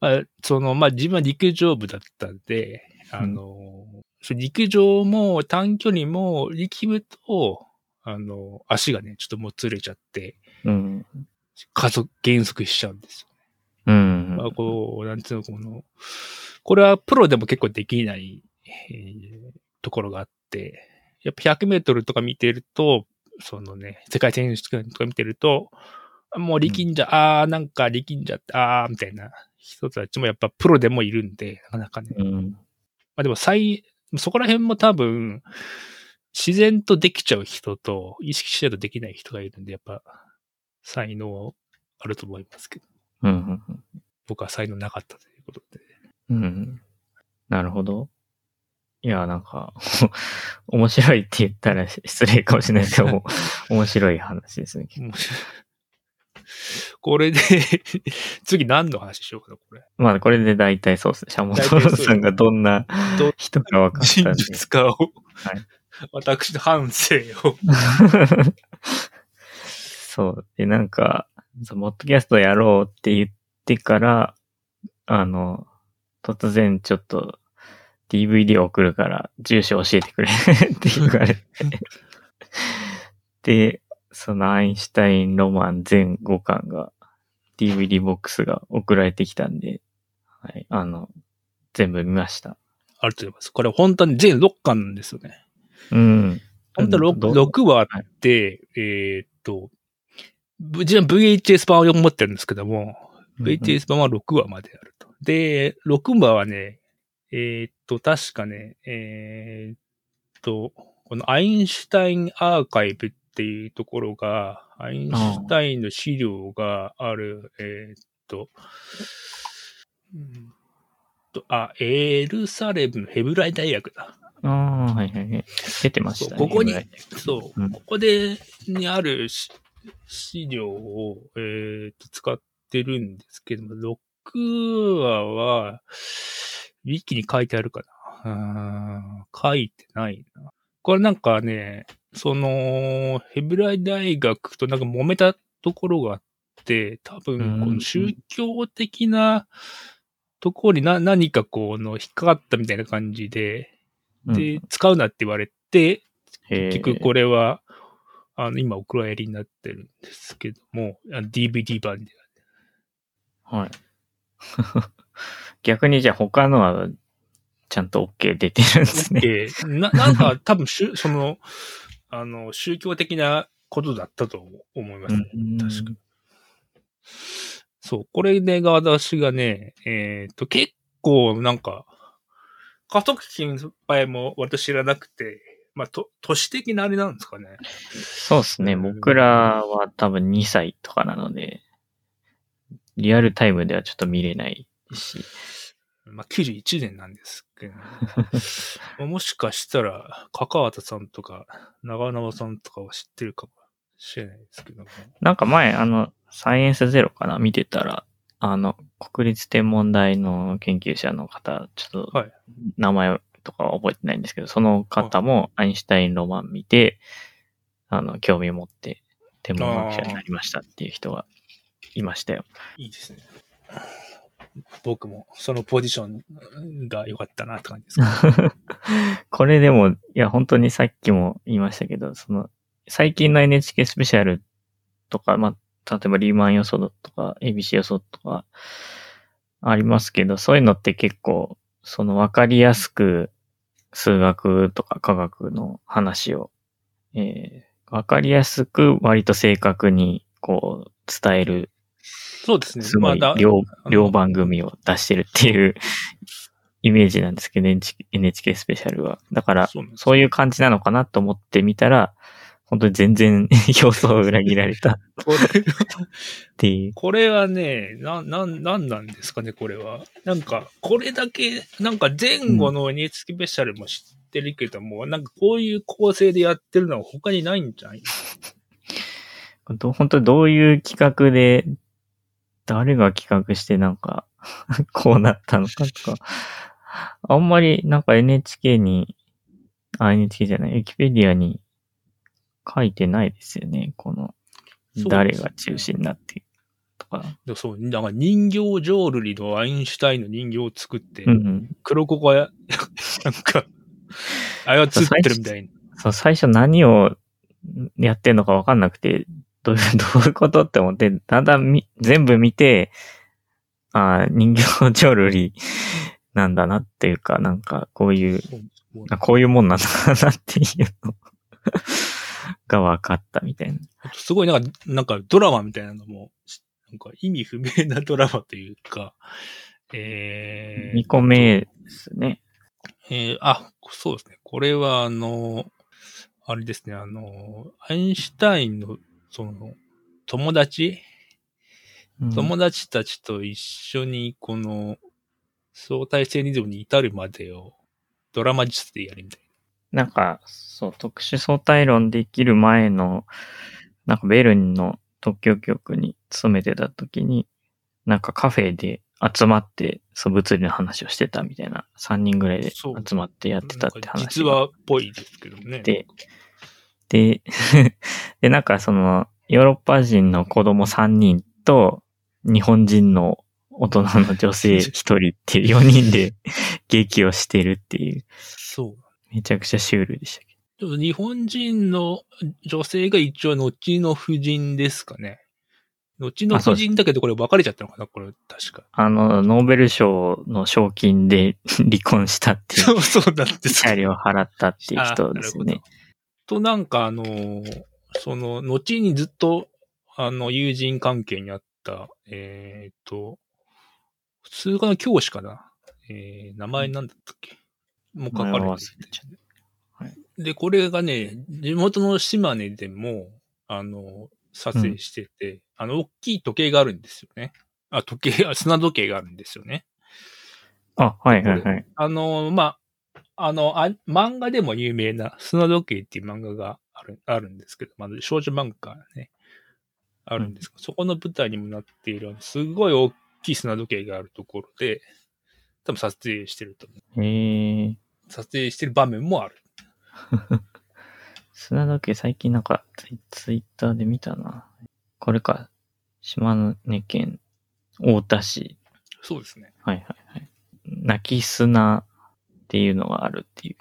まあ、その、まあ自分は陸上部だったんで、あの、そう陸上も短距離も力むと、あの、足がね、ちょっともつれちゃって、うん。加速、減速しちゃうんですよ。うん。まあ、こう、なんていうの、この、これはプロでも結構できない、えーところがあって、やっぱ100メートルとか見てると、そのね、世界選手権とか見てると、もう力んじゃ、あーなんか力んじゃった、あーみたいな人たちもやっぱプロでもいるんで、なかなかね。うん。まあでも最、そこら辺も多分、自然とできちゃう人と、意識しないとできない人がいるんで、やっぱ、才能あると思いますけど、うんうん。僕は才能なかったということで。うん。なるほど。いや、なんか、面白いって言ったら失礼かもしれないですけども、面白い話ですね。これで、次何の話しようかな、これ。まあ、これで大体そうですね。シャモト大体そうですさんがどんなど人か分かった人。物化を、私の反省を。そう。で、なんか、そうポッドキャストやろうって言ってから、あの、突然ちょっと DVD 送るから住所教えてくれ って言われて。で、そのアインシュタインロマン全5巻が DVD ボックスが送られてきたんで、はい、あの、全部見ました。ありがとうございます。これ本当に全6巻なんですよね。うん。本当はど 6, 6話あって、えーっと、自分 VHS 版を持ってるんですけども、VHS 版は6話まであると。で、6話はね、えーっと、確かね、えーっと、このアインシュタインアーカイブっていうところがアインシュタインの資料がある、えーっと、うんと、あ、エルサレムのヘブライ大学だ。ああ、はいはいはい。出てましたね。ここにそう、うんここで、にあるし資料を、えーと、使ってるんですけども、6話は、ウィキに書いてあるかな書いてないな。これなんかね、その、ヘブライ大学となんか揉めたところがあって、多分、この宗教的なところにな何かこの引っかかったみたいな感じで、で、使うなって言われて、結局これは、あの、今お蔵入りになってるんですけども、DVD 版で。はい。逆にじゃあ他のはちゃんと OK 出てるんですね。えーな、なんか 多分しゅ、その、あの、宗教的なことだったと思いますね。うん確かそう、これでが私がね、えっ、と、結構なんか、加速器の場合も私知らなくて、まあ、と、都市的なあれなんですかね。そうですね。僕らは多分2歳とかなので、リアルタイムではちょっと見れないし。まあ、91年なんですけど、もしかしたら、かかわたさんとか、長縄さんとかは知ってるかもしれないですけども。なんか前、あの、サイエンスゼロかな見てたら、あの、国立天文台の研究者の方、ちょっとはい、名前とかは覚えてないんですけど、その方もアインシュタインロマン見て、あの、興味を持って天文学者になりましたっていう人がいましたよ。いいですね。僕もそのポジションが良かったなって感じですか、これでも、いや、本当にさっきも言いましたけど、その、最近の NHK スペシャルとか、まあ、例えばリーマン予想とか、ABC 予想とか、ありますけど、そういうのって結構、その分かりやすく、数学とか科学の話を、えー、分かりやすく割と正確に、こう、伝える、そうですね。すごいだ両、両番組を出してるっていう イメージなんですけど、NHK NHK スペシャルは。だから、そういう感じなのかなと思ってみたら、本当に全然 予想を裏切られたっこれていう。これはね、な、なん、なんなんですかね、これは。なんか、これだけ、なんか前後の NHK スペシャルも知ってるけども、なんかこういう構成でやってるのは他にないんじゃない？ど本当にどういう企画で、誰が企画してなんか、こうなったのかとか、あんまりなんか NHK に、あ、NHK じゃない、ウィキペディアに書いてないですよね。この、誰が中心になってとか。でそう、なんか人形浄瑠璃のアインシュタインの人形を作って、うんうん。黒子がや、なんか、操ってるみたいな。そう、最初何をやってんのかわかんなくて、どういう、どういうことって思って、だんだんみ全部見て、ああ、人形浄瑠璃なんだなっていうか、なんかこういう、こういうもんなんだなっていうのが分かったみたいな。すごいなんか、なんかドラマみたいなのも、なんか意味不明なドラマというか、えー、2個目ですね。えー、あ、そうですね。これはあの、あれですね、あの、アインシュタインの、その、友達、うん友達たちと一緒にこの相対性理論に至るまでをドラマ術でやるみたいなんか、そう、特殊相対論できる前の、なんかベルンの特許局に勤めてた時に、なんかカフェで集まって、そう、物理の話をしてたみたいな、3人ぐらいで集まってやっな。てたって話。実話っぽいですけどね。でで、で、なんかその、ヨーロッパ人の子供3人と、日本人の大人の女性 1人っていう4人で 劇をしてるっていう、そう。めちゃくちゃシュールでしたけど。日本人の女性が一応後の夫人ですかね。後の夫人だけどこれ別れちゃったのかなこれ確か。あの、ノーベル賞の賞金で離婚したっていう、そうそうなんですチャリを払ったっていう人ですね。と、なんかあのーその、後にずっと、あの、友人関係にあった、えっ、と、数学の教師かな？えー、名前なんだったっけ？もう書かれて名前忘れちゃで、これがね、地元の島根でも、あの、撮影してて、あの、大きい時計があるんですよね。あ、時計、あ砂時計があるんですよね。あ、はいはいはい。あの、まあ、あのあ、漫画でも有名な砂時計っていう漫画がある、あるんですけど、まず少女漫画ね、あるんですけど、そこの舞台にもなっている、すごい大きい砂時計があるところで、多分撮影してると思う。へえ。撮影してる場面もある。砂時計最近なんかツイツイッターで見たな。これか。島根県大田市。そうですね。はいはいはい。泣き砂っていうのがあるっていう。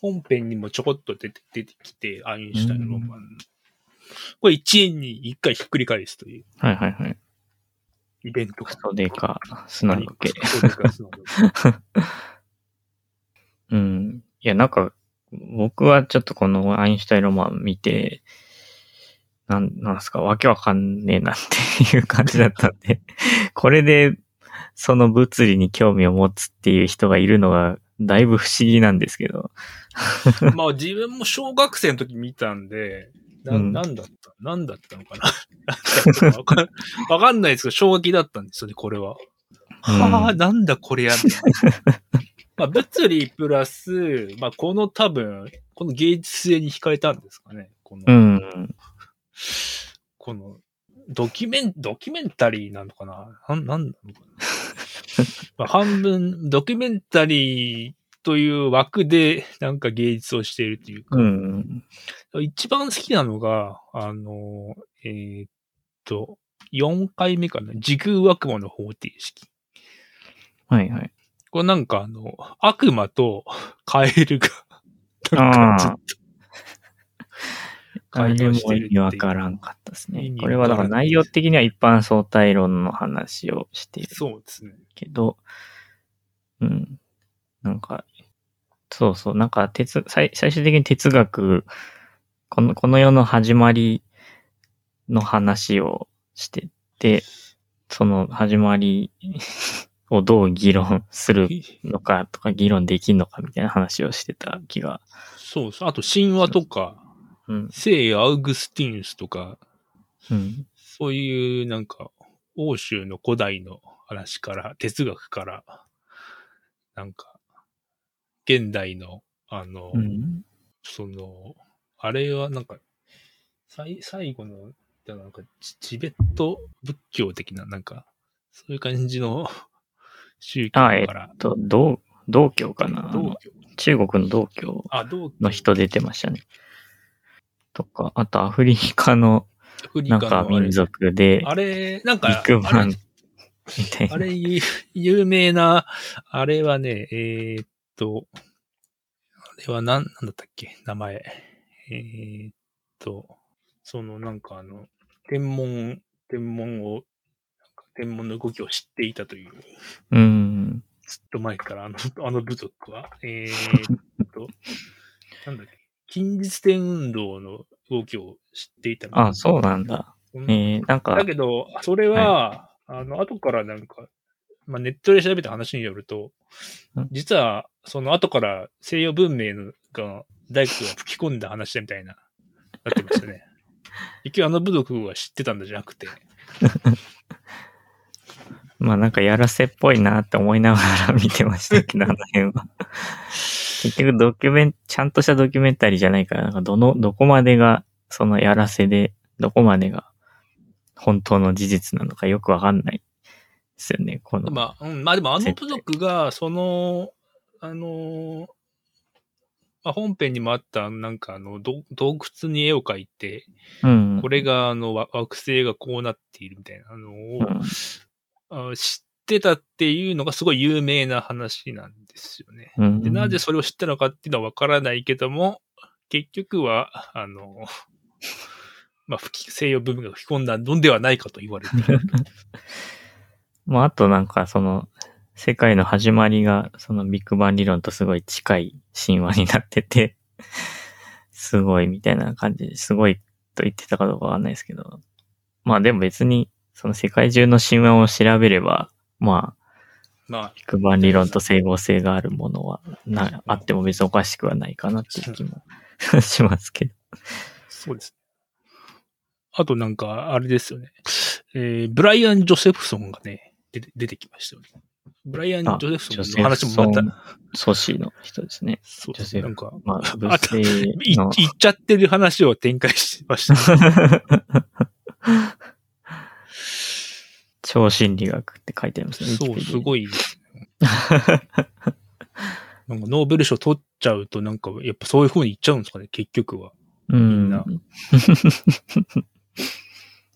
本編にもちょこっと出て出てきて、アインシュタインのロマン。これ1円に1回ひっくり返すというはいはいはい。イベントクソデカ砂時計。クソデカ砂。うん。いや、なんか、僕はちょっとこのアインシュタインロマン見て、なん、なんすか、わけわかんねえなっていう感じだったんで、これで、その物理に興味を持つっていう人がいるのが、だいぶ不思議なんですけど。まあ自分も小学生の時見たんで、な、うんなんだった？なんだったのかな？なんだったのかわかんわかんないですけど、衝撃だったんですよね、これは。はあ、なんだこれや。まあ物理プラス、まあこの多分、この芸術性に惹かれたんですかね。この、うん。この、ドキュメン、ドキュメンタリーなのかな？なん、なんなのかな？まあ半分、ドキュメンタリーという枠でなんか芸術をしているというか、うん。一番好きなのが、あの、えーっと、4回目かな。時空悪魔の方程式。はいはい。これなんかあの、悪魔とカエルが、なんかずっとあれも会話してるってわからんかったですね。これはだから内容的には一般相対論の話をしているそうですね。けど、うん。なんか、そうそう、なんか哲、最最終的に哲学、この、この世の始まりの話をしてて、その始まり をどう議論するのかとか議論できんのかみたいな話をしてた気が。そうそう。あと神話とか、うん。聖アウグスティヌスとか、うん。そういうなんか、欧州の古代の話から、哲学から、なんか、現代の、あの、うん。その、あれはなんか、最最後の、なんかチ、チベット仏教的な、なんか、そういう感じの宗教あえっから、と、道、道教かな？中国の道教の人出てましたね。とか、あとアフリカのなんか民族で、あれ、なんビか、ッグバンあれみたいな。あれ、ゆ有名な、あれはね、えーっと、あれはなん、なんだったっけ？名前。えーっと、そのなんかあの、天文、天文を、天文の動きを知っていたという、うん。ずっと前からあの、あの部族は、えーっと、なんだっけ、近日天運動の動きを知っていたみたいあ、そうなんだ。うん。えー、なんかだ、けど、それは、あの、後からなんか、まあ、ネットで調べた話によるとん、実は、その後から西洋文明のが大工が吹き込んだ話だみたいな、なってましたね。一応あの部族は知ってたんだじゃなくて、まあなんかやらせっぽいなって思いながら見てましたけど、あの辺は。結局ドキュメン、ちゃんとしたドキュメンタリーじゃないから、なんかどの、どこまでがそのやらせで、どこまでが本当の事実なのかよくわかんないですよね、この。まあ、うん、まあでもあの部族が、その、あの、まあ、本編にもあった、なんかあの、ど洞窟に絵を描いて、うん。これがあの、わ惑星がこうなっているみたいなのを、うんあ知ってたっていうのがすごい有名な話なんですよね。うんで、なぜそれを知ったのかっていうのはわからないけども、結局は、あの、まあ、西洋部分が吹き込んだのではないかと言われている。まああとなんかその、世界の始まりがそのビッグバン理論とすごい近い神話になってて、すごいみたいな感じですごいと言ってたかどうかわかんないですけど、まあでも別にその世界中の神話を調べれば、まあ、まあ、ビッグバン理論と整合性があるものはな、あっても別におかしくはないかなっていう気も しますけど。そうです。あとなんか、あれですよね。えー、ブライアン・ジョセフソンがね、出て出てきましたよね。ブライアン・ジあョセフソンの話もまた、ソシーの人ですね。そうジョセフなんか、まあ、物あとい性言の。っちゃってる話を展開してました。超心理学って書いてありますね。そう、すい。ごいですね。なんかノーベル賞取っちゃうと、なんか、やっぱそういう風に言っちゃうんですかね、結局は。うん。な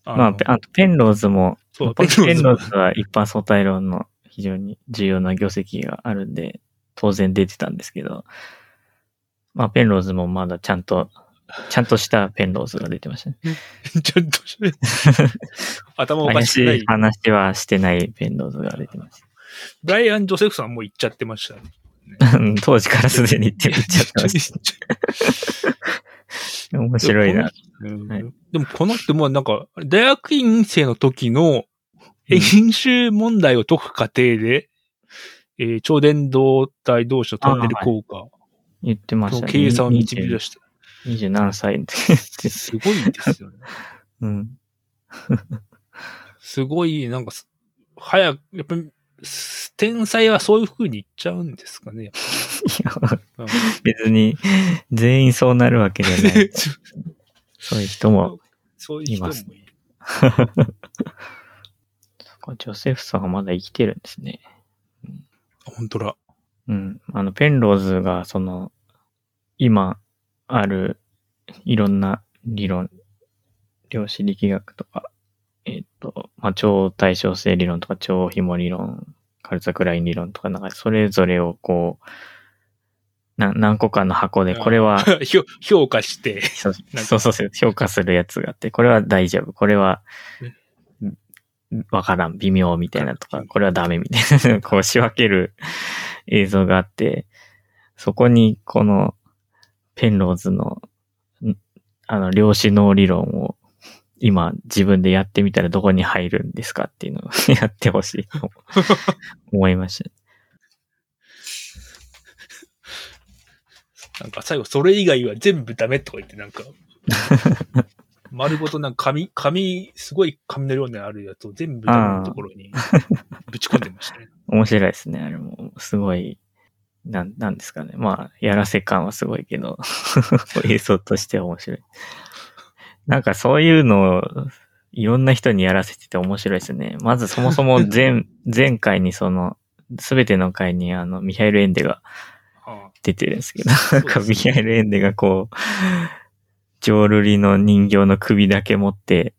あの まあ、ペあとペンローズも、そう、ペペンローズンローズは一般相対論の非常に重要な業績があるんで、当然出てたんですけど、まあ、ペンローズもまだちゃんと、ちゃんとしたペンローズが出てましたね。ちゃんとして、頭おか怪ししくないい。話はしてないペンローズが出てましブライアン・ジョセフさんも言っちゃってましたね。た。うん当時からすでに言って言っちゃってました。面白いな。うんはいでもこの人もなんか、大学院生の時の演習問題を解く過程で、えー超電導体同士のトンネル効果言ってましたね。の計算を導き出した。20 20何歳って。すごいですよね。うん。すごい、なんかす、早く、やっぱり、す天才はそういう風に言っちゃうんですかね。いやぱ別に、全員そうなるわけじゃない。そういう人も、そういう人もいいまする。ジョセフさんはまだ生きてるんですね。本当だ。うん。あの、ペンローズが、その、今あるいろんな理論、量子力学とか、えっ、と、まあ、超対称性理論とか、超紐理論、カルツァクライン理論とか、なんか、それぞれをこう、な何個かの箱で、これは、評評価して、そうそうそう、評価するやつがあって、これは大丈夫、これは、わからん、微妙みたいなとか、これはダメみたいな、こう仕分ける映像があって、そこにこのペンローズの、んあの、量子脳理論を今自分でやってみたらどこに入るんですかっていうのをやってほしいと思いました。なんか最後それ以外は全部ダメとか言ってなんか、丸ごとなんか紙、紙、すごい紙の量にあるやつを全部ダメのところにぶち込んでましたね。面白いですね。あれも、すごい、なん、なんですかね。まあ、やらせ感はすごいけど、映像としては面白い。なんかそういうのを、いろんな人にやらせてて面白いですね。まずそもそも 前、前回にその、すべての回にあの、ミハイル・エンデがあ出てるんですけど、なんかミハイル・エンデがこう、浄瑠璃の人形の首だけ持って、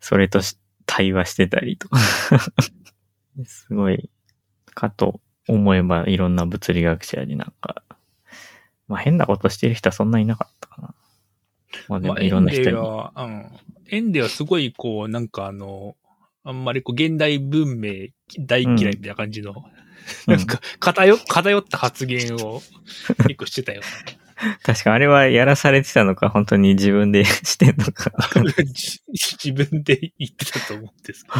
それとし対話してたりとか。すごい、かと思えばいろんな物理学者になんか、まあ変なことしてる人はそんないなかったかな。まあでまあ、もいろんな人エンデに。は、うん。エンデはすごいこう、なんかあの、あんまりこう、現代文明大嫌いみたいな感じの、うんなんか、偏、偏った発言を 結構してたよ。確かあれはやらされてたのか、本当に自分でしてんのか。じ自分で言ってたと思うんですけ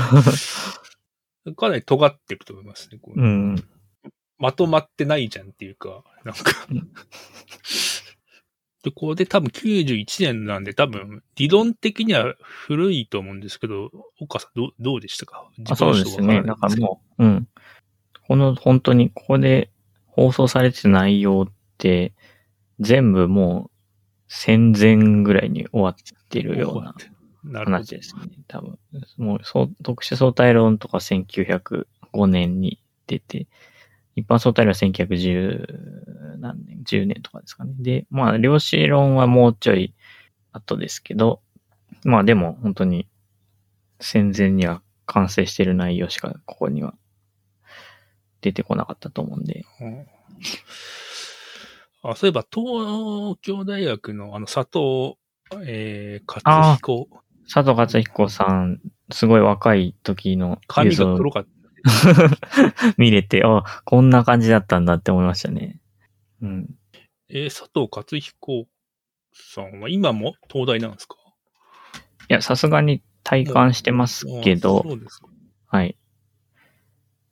ど。かなり尖ってると思いますね。こううん。まとまってないじゃんっていうか、なんかうん。で、これで多分91年なんで多分理論的には古いと思うんですけど、岡さんどうどうでしたか？あそうですね。だからう。もう、うん。この本当にここで放送されてる内容って、全部もう戦前ぐらいに終わってるような。話ですね。多分。もう、そう、特殊相対論とか1905年に出て、一般相対論は1910何年、10年とかですかね。で、まあ、量子論はもうちょい後ですけど、まあでも本当に戦前には完成してる内容しかここには出てこなかったと思うんで。うんあ、そういえば東京大学のあの佐藤、えー、勝彦、佐藤勝彦さん、すごい若い時の映髪が像黒かった。見れて、あ、こんな感じだったんだって思いましたね。うん。えー、佐藤勝彦さんは今も東大なんですか？いや、さすがに体感してますけあど。はい。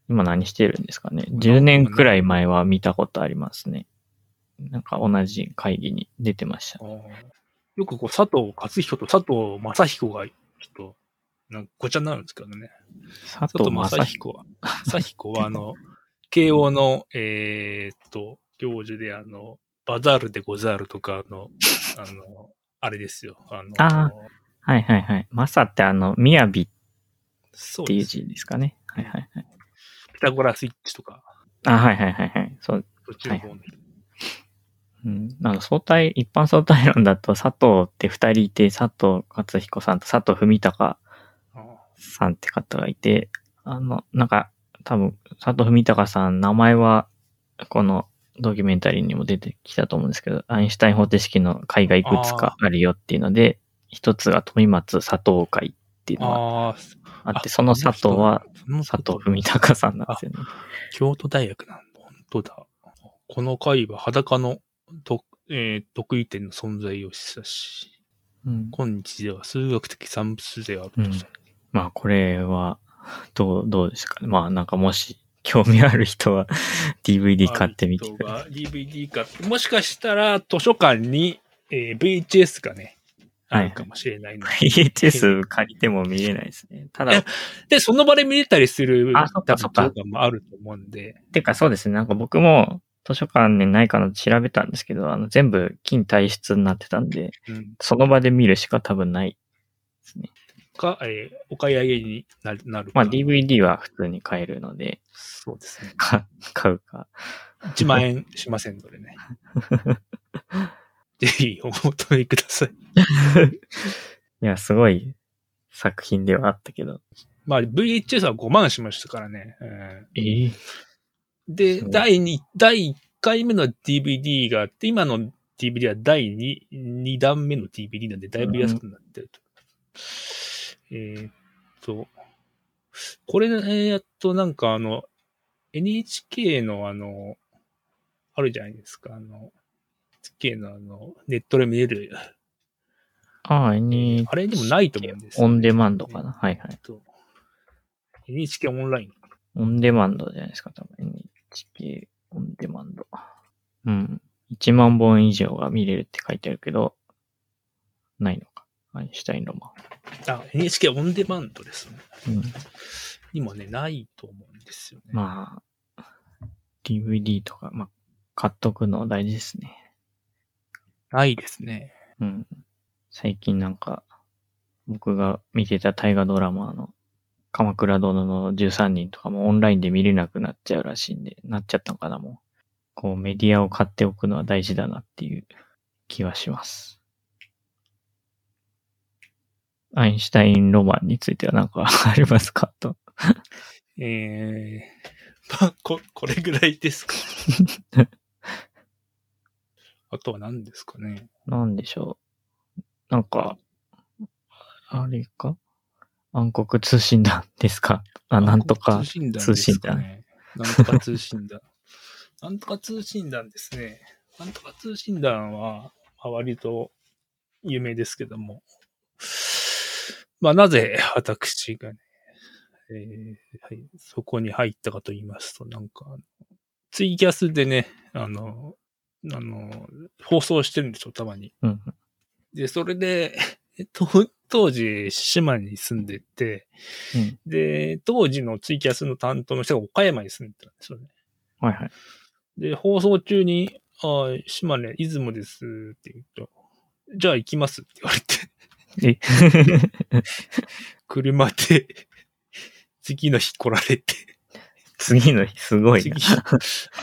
今何してるんですかね。なんか10年くらい前は見たことありますね。なんか同じ会議に出てました。よくこう、佐藤勝彦と佐藤正彦が、ちょっと、なんかごちゃになるんですけどね。佐佐藤正彦。彦は、正彦はあの、慶応の、えーっと、行事であの、バザールでござるとかの、あの、あれですよ。あの、あはいはいはい。マサってあの、みやびっていう。字ですかね。はいはいはい。ピタゴラスイッチとか、あ、はいはいはいはい。そう。そっちの方の人。うん。なんか相対、一般相対論だと佐藤って二人いて、佐藤勝彦さんと佐藤文隆あさんって方がいて、あの、なんか、多分、佐藤文隆さん、名前は、このドキュメンタリーにも出てきたと思うんですけど、アインシュタイン方程式の会がいくつかあるよっていうので、一つが富松佐藤会っていうのがあって、その佐藤は佐藤文隆さんなんですよね。京都大学なんだ。本当だ。この会は裸のと、えー得意点の存在を示唆し、うん、今日では数学的産物であるとされまあ、これは、どう、どうですか？ね。まあ、なんかもし、興味ある人は DVD 買ってみてください。DVD 買って、もしかしたら図書館に、えー VHS がね、あるかもしれないので。VHS 借りても見れないですね。ただ、えで、その場で見れたりするあそっかそっかもあると思うんで、てかそうですね。なんか僕も図書館にないかなって調べたんですけど、あの、全部金体質になってたんで、うん、その場で見るしか多分ないですね。か、えーお買い上げになるなるか。まあ、DVD は普通に買えるので、そうですね。か買うか。1万円しませんのでね。ぜひお求めください。いや、すごい作品ではあったけど。まあ、VHS は5万しましたからね。えええーで、第2、第1回目の DVD があって、今の DVD は第 2, 2弾目の DVD なんで、だいぶ安くなってると。えーっと、これ、えーっと、なんかあの、NHK のあの、あるじゃないですか、あの、NHK のあの、ネットで見れる、ああ、N あれにもないと思うんですよオンデマンドかな。はいはい。えっと NHK オンライン。オンデマンドじゃないですか、多分。NHK オンデマンド。うん。1万本以上が見れるって書いてあるけど、ないのか。アインシュタインロマあ、NHK オンデマンドですね。ン。うん。今ね、ないと思うんですよね。まあ、DVD とか、まあ、買っとくの大事ですね。ないですね。うん。最近なんか、僕が見てた大河ドラマの、鎌倉殿の13人とかもオンラインで見れなくなっちゃうらしいんで、なっちゃったのかな、もう。こう、メディアを買っておくのは大事だなっていう気はします。アインシュタインロマンについては何かありますかと。えー、まあ、こ、これぐらいですか。あとは何ですかね。なんでしょう。なんか、あれか？暗黒通信団ですか？あ、なんとか通。信団ですかね。なんとか通信団。なんとか通信団ですね。なんとか通信団は、まあ、割と有名ですけども。まあ、なぜ私がね、えーはい、そこに入ったかと言いますと、なんか、ツイキャスでね、あの、あの、放送してるんですよ、たまに。うん。で、それで、えっと、当時、島に住んでて、うん。で、当時のツイキャスの担当の人が岡山に住んでたんですよね。はいはい。で、放送中に、ああ、島根、出雲ですって言うと、じゃあ行きますって言われて、え。車で、次の日来られて、次の日すごい次な。、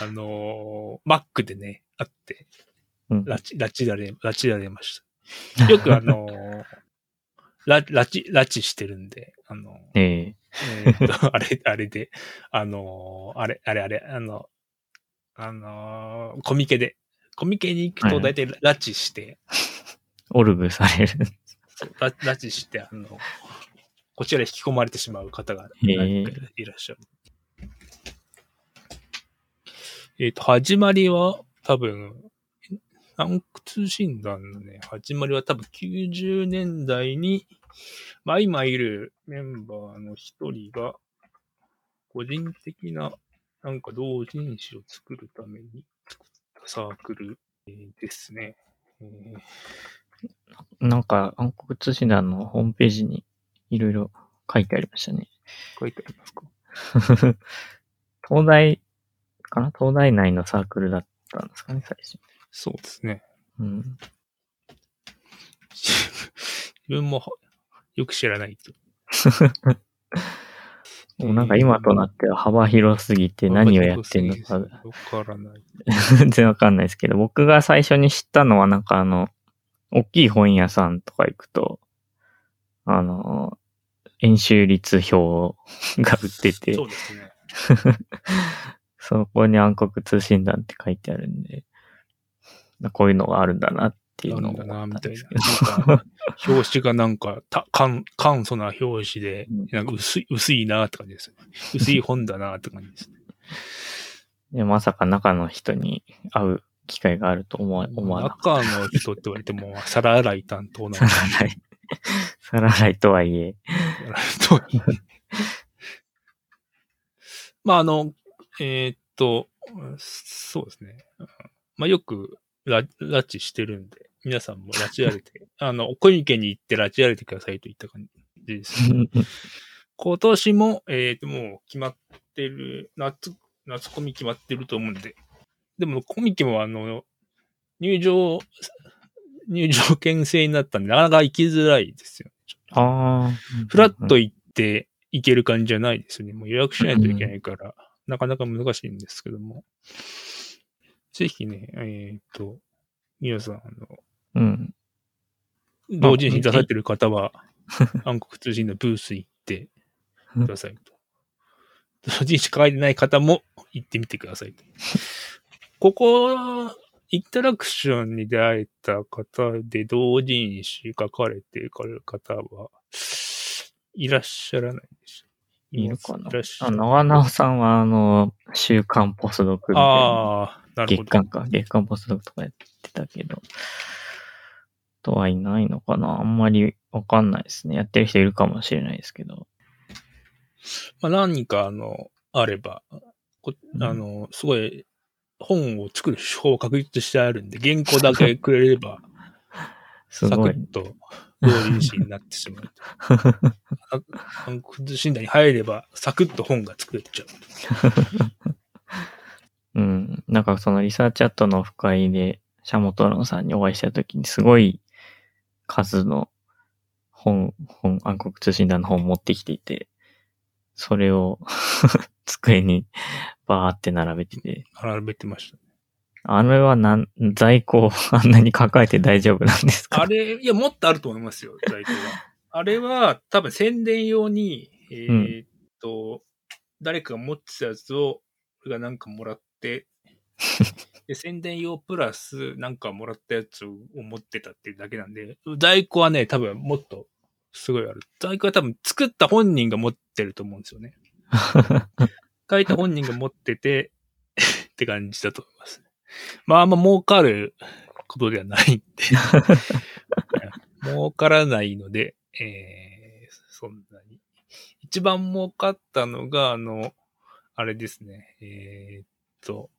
あのーマックでね、会って、うん。拉致、拉致られ、拉致られました。よくあのー、拉拉致、拉致してるんで、あのーええ。えーっと、あれ、あれで、あのーあれ、あれあれ、あの、あのーコミケで、コミケに行くとはいはい。大体拉致して、オルグされる。そう拉拉致して、あの、こちらに引き込まれてしまう方がへえ何人かいらっしゃる。えっ、と、始まりは多分、暗通信団のね、始まりは多分90年代に、まあ今いるメンバーの一人が、個人的ななんか同人誌を作るために作ったサークルえーですね。えーなんか暗黒通信団のホームページにいろいろ書いてありましたね。書いてありますか？東大かな？東大内のサークルだったんですかね、最初。そうですね。うん。自分もよく知らないと。もうなんか今となっては幅広すぎて何をやってんのかわからない。全然わかんないですけど、僕が最初に知ったのはなんかあの、大きい本屋さんとか行くと、あの、演習率表が売ってて、そうですね。そこに暗黒通信団って書いてあるんで、こういうのがあるんだなっていうのをなんだな、思っみたいなたんですけど。。なんか、表紙がなんか、た、簡、簡素な表紙でうん、なんか薄い、薄いなって感じですね。薄い本だなって感じですね。でまさか中の人に会う機会があると思わ思わなかっ中の人って言われても、皿洗い担当なた。の皿洗い。皿洗いとはいえ。と まあ、あの、えーっと、そうですね。まあ、よくラ、拉致してるんで、皆さんも拉致られて、あの、小池に行って拉致られてくださいといった感じです。今年も、えーっと、もう決まってる、夏、夏コミ決まってると思うんで、でもコミケもあの、入場、入場券制になったんで、なかなか行きづらいですよ。ああ。フラッと行って行ける感じじゃないですよね。もう予約しないといけないから、なかなか難しいんですけども。ぜひね、えっ、と、皆さん、あの、うん。同時に出されてる方は、暗黒通信のブース行ってくださいと。同時にしか書いてない方も行ってみてくださいと。ここ、インタラクションに出会えた方で同人誌書かれていかれる方は、いらっしゃらないでしょいるかな？いあ。長直さんは、あの、週刊ポスドクみたいな。ああ、なるほど。月刊か。月刊ポスドクとかやってたけど。とはいないのかな？あんまりわかんないですね。やってる人いるかもしれないですけど。まあ、何か、あの、あれば、こうんあの、すごい、本を作る手法を確立してあるんで、原稿だけくれれば。サクッと同人誌になってしまうと。あ暗黒通信団に入れば、サクッと本が作れちゃう。うん。なんかその Researchat のオフ会で、しゃもとろんさんにお会いしたときに、すごい数の本、本、暗黒通信団の本を持ってきていて、それを机にバーって並べてて、並べてました。あれはなん、在庫を あんなに抱えて大丈夫なんですか？あれ、いや、もっとあると思いますよ、在庫が。あれは、多分宣伝用に、えーっと、誰かが持ってたやつを、俺がなんかもらって、で、宣伝用プラス、なんかもらったやつを持ってたっていうだけなんで、在庫はね、多分もっとすごいある。在庫は多分作った本人が持ってると思うんですよね。書いた本人が持ってて、って感じだと思います。まあ、あんま儲かることではないんで。儲からないので、えー、そんなに。一番儲かったのが、あの、あれですね。えーっと、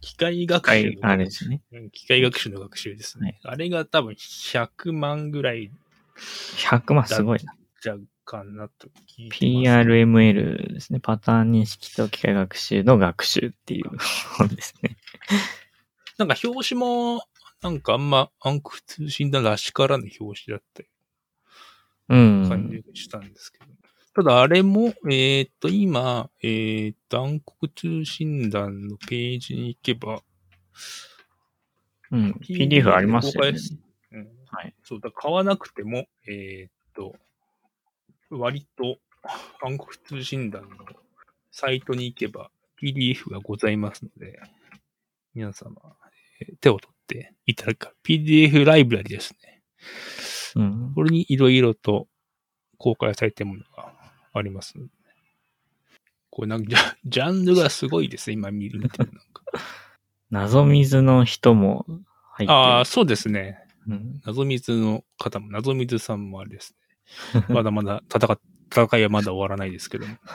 機械学習の。あれですね。うん機械学習の学習ですね。あれが多分100万ぐらい100万すごいな。じゃうかなと聞いて。PRML ですね。パターン認識と機械学習の学習っていう本ですね。なんか表紙も、なんかあんま暗黒通信だらしからぬ表紙だったうん。感じがしたんですけど。ただあれも、えーっと、今、えーっと、暗黒通信団のページに行けば、うん。PDF ありますよねうん、はい。そうだ、買わなくても、えーっと、割と暗黒通信団のサイトに行けば PDF がございますので、皆様、えー手を取っていただくか。PDF ライブラリですね。うん。これにいろいろと公開されてるものがありますので。これなんかジャ、ジャンルがすごいですね、今見る見てるなんか。謎水の人も入ってる。ああ、そうですね。うん。謎水の方も、謎水さんもあれですね。まだまだ戦っ、戦いはまだ終わらないですけども。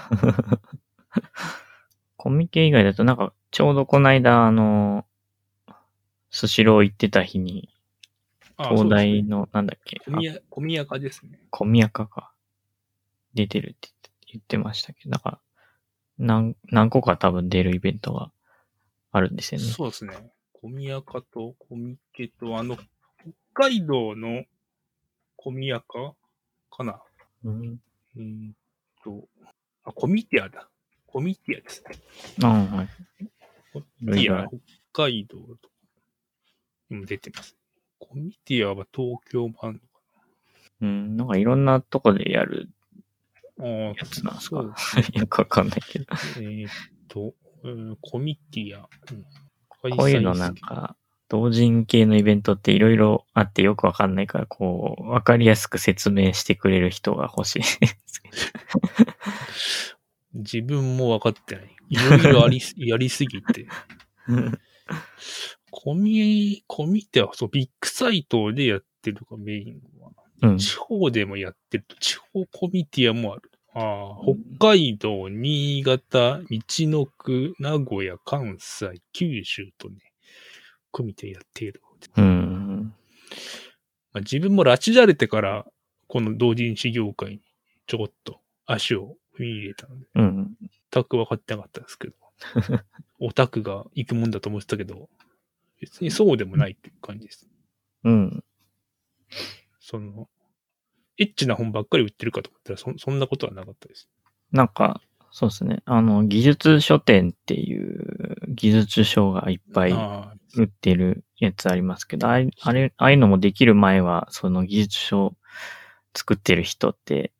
コミケ以外だとなんか、ちょうどこの間、あの、スシロー行ってた日に、あ東大の、なんだっけ、小宮、小宮かですね。小宮かか。出てるって言ってましたけど、だから、何、何個か多分出るイベントがあるんですよね。そうですね。小宮かと小宮家と、あの、北海道の小宮かかな。うん。うーんと、あ、コミティアだ。コミティアですね。ああ、はい。コミティア北海道とにも出てます。コミティアは東京版うん、なんかいろんなとこでやるああやつなんですか？そう よくわかんないけど。えーっと、うんコミティア。うんこういうのなんか、同人系のイベントっていろいろあってよくわかんないから、こう、わかりやすく説明してくれる人が欲しい。自分も分かってない。いろいろありす、やりすぎて。コミ、コミティアはそう、ビッグサイトでやってるか、メインは。うん。地方でもやってると、地方コミティアもある。ああ、北海道、新潟、道の区、名古屋、関西、九州とね、コミティアやっている。うん。まあ、自分も拉致られてから、この同人誌業界にちょこっと足を踏み入れたので、うん。全く分かってなかったですけど、オタクが行くもんだと思ってたけど、別にそうでもないっていう感じです。うん。その、エッチな本ばっかり売ってるかと思ったらそ、そんなことはなかったです。なんか、そうですね。あの、技術書店っていう技術書がいっぱい売ってるやつありますけど、あれ、あれ、ああいうのもできる前は、その技術書作ってる人って、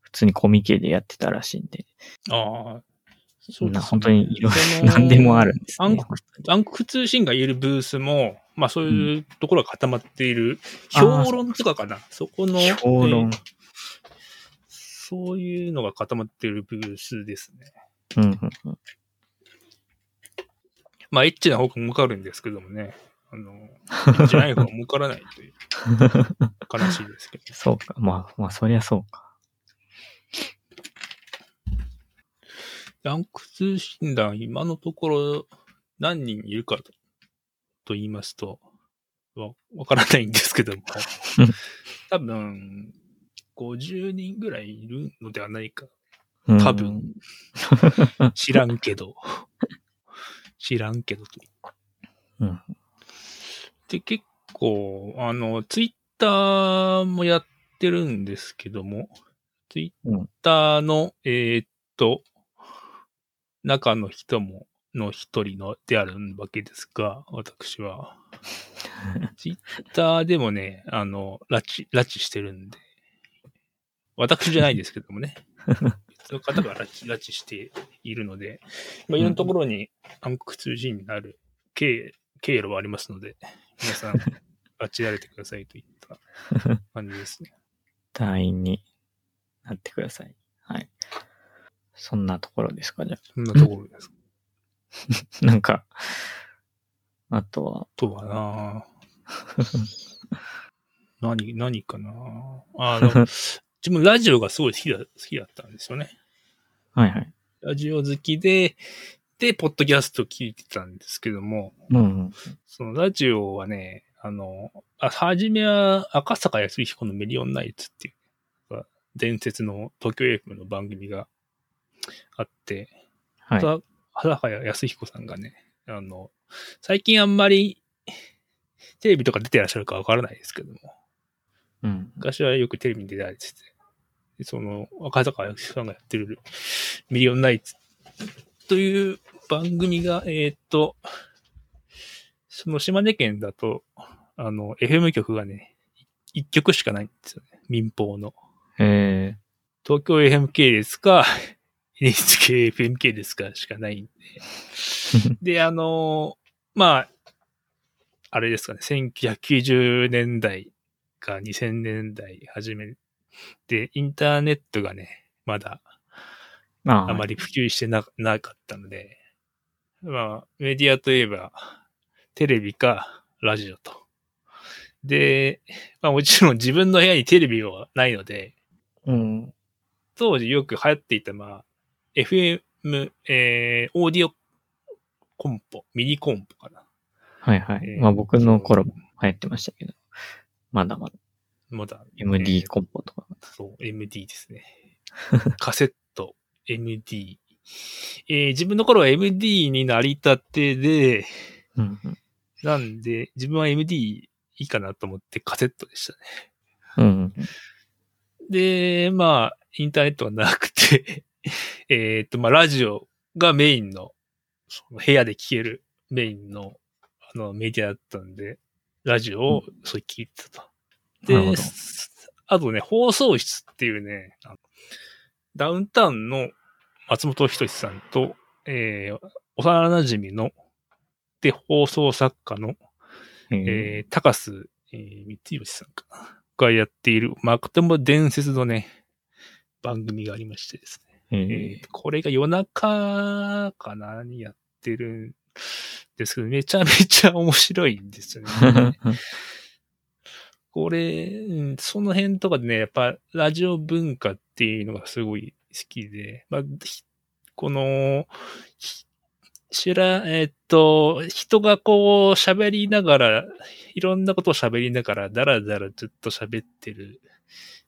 普通にコミケでやってたらしいんで、ああ、そうなですね本当にいろいろ、何でもあるんですね。暗黒暗黒通信が言えるブースも、まあそういうところが固まっている、あー評論とかかな。そこの、評論えーそういうのが固まっているブースですね。うんうんうん。まあエッチな方が儲かるんですけどもね。あの、エッチない方が儲からないという、悲しいですけど。そうか。まあ、まあ、そりゃそうか。暗黒通信団、今のところ何人いるかとと言いますと、わ、わからないんですけども、多分、50人ぐらいいるのではないか。うん多分。知らんけど。知らんけどと。うん。で、結構、あの、ツイッターもやってるんですけども、ツイッターの、えーっと、中の人も、の一人のであるわけですが、私は。ツイッターでもね、あの、拉致、拉致してるんで、私じゃないですけどもね、別 の方が拉致、拉致しているので、まあ、いろんなところに暗黒通信になる経経路はありますので、皆さん、拉致られてくださいといった感じですね。隊員になってください。はい。そんなところですか、じゃそんなところです。あ。なんか、あとは、とはな 何、何かなあの、自分ラジオがすごい好きだ、好きだったんですよね。はいはい。ラジオ好きで、で、ポッドキャスト聞いてたんですけども、うんうん。そのラジオはね、あの、あ、はじめは赤坂康彦のメリオンナイツっていう、伝説の東京 FM の番組があって、はい。は坂康彦さんがね、あの、最近あんまりテレビとか出てらっしゃるかわからないですけども、うん。昔はよくテレビに出られてて、でその、赤坂さんがやってるミリオンナイツという番組が、えーっと、その島根県だと、あの、FM 局がね、一曲しかないんですよね。民放の。え東京 FM 系列か、NHK FM 系列かしかないんー。で。で、あの、まあ、あれですかね、1990年代か2000年代初めで、インターネットがね、まだああまり普及してななかったので、まあ、メディアといえば、テレビかラジオと。で、まあもちろん自分の部屋にテレビはないので、うん。当時よく流行っていた、まあ、FM、えー、オーディオコンポ、ミニコンポかな。はいはい。えーまあ僕の頃も流行ってましたけど。まだまだ。まだ、MD コンポとか。そう、MD ですね。カセット、MD。えー自分の頃は MD になりたてで、うんうん。なんで、自分は MD いいかなと思ってカセットでしたね。うんうん。で、まあ、インターネットがなくて、えっと、まあ、ラジオがメインの、その部屋で聴けるメインの、あの、メディアだったんで、ラジオをそう聞いてたと。であとね、放送室っていうね、ダウンタウンの松本人志さんと、えー、幼馴染の、で、放送作家の、えー。えー、高須、えー、三吉さんかな。がやっている、まくとも伝説のね、番組がありましてですね。ええーこれが夜中かなにやってるんですけど、めちゃめちゃ面白いんですよね。ー これ、うんその辺とかでね、やっぱラジオ文化っていうのがすごい好きで、まあ、ひこの、ひ知ら、えっと、人がこう喋りながら、いろんなことを喋りながら、だらだらずっと喋ってる。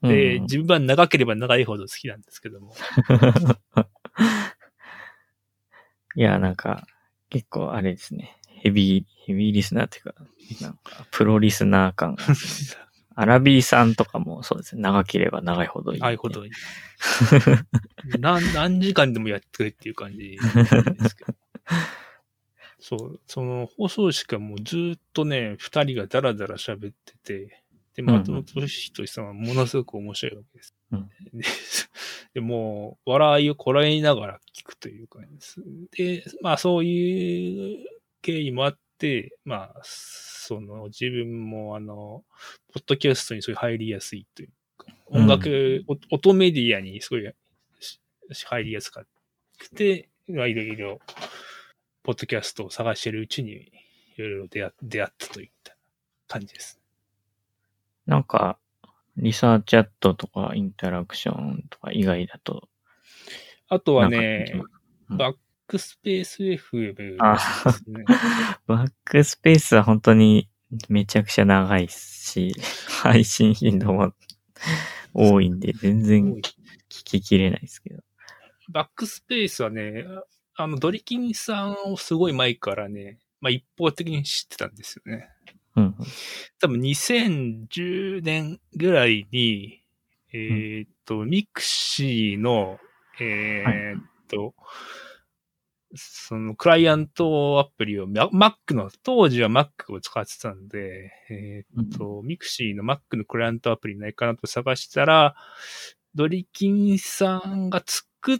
で、うん自分は長ければ長いほど好きなんですけども。いや、なんか、結構あれですね。ヘビー、ヘビーリスナーっていうか、なんか、プロリスナー感が。アラビーさんとかもそうですね。長ければ長いほどいい、長いほどいい。何、何時間でもやってくれっていう感じですけど。そう、その放送しかもうずっとね、二人がダラダラ喋ってて、で、松本人志さんはものすごく面白いわけです。うんででもう、笑いをこらえながら聞くという感じです。で、まあそういう経緯もあって、まあ、その自分もあの、ポッドキャストにすごい入りやすいというか、音楽、お音メディアにすごいし入りやすくて、まあいろいろ、ポッドキャストを探してるうちに、いろいろ出会出会ったといった感じです。なんか、 Researchat とかインタラクションとか以外だと、あとはね、うんバックスペース FM ですあね。backspace は本当にめちゃくちゃ長いし、配信頻度も多いんで、全然聞ききれないですけど。 backspace はね、あの、ドリキンさんをすごい前からね、まあ一方的に知ってたんですよね。うん。多分2010年ぐらいに、えーっと、 mixi の、えーっと、そのクライアントアプリを、Ma- Mac の、当時は Mac を使ってたんで、えーっと、 mixi の Mac のクライアントアプリないかなと探したら、ドリキンさんが作っ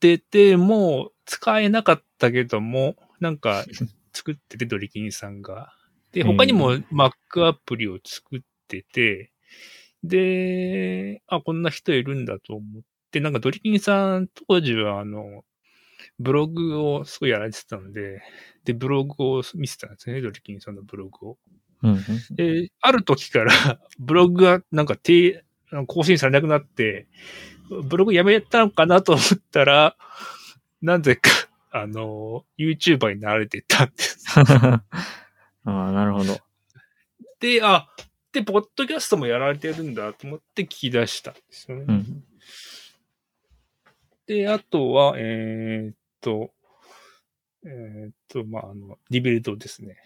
てて、もう使えなかったけども、なんか 作ってて、ドリキンさんが。で、他にも Mac アプリを作ってて、で、あ、こんな人いるんだと思って、なんかドリキンさん当時はあの、ブログをすごいやられてたので、で、ブログを見せたんですね、ドリキンさんのブログを。うんうん。で、ある時から、ブログがなんか低、更新されなくなって、ブログやめたのかなと思ったら、なぜか、あの、YouTuber になられてたんです。ああ、なるほど。で、あ、で、ポッドキャストもやられてるんだと思って聞き出したんですよね。うん。で、あとは、えーっと、えーっと、まあ、あの、 Rebuild ですね。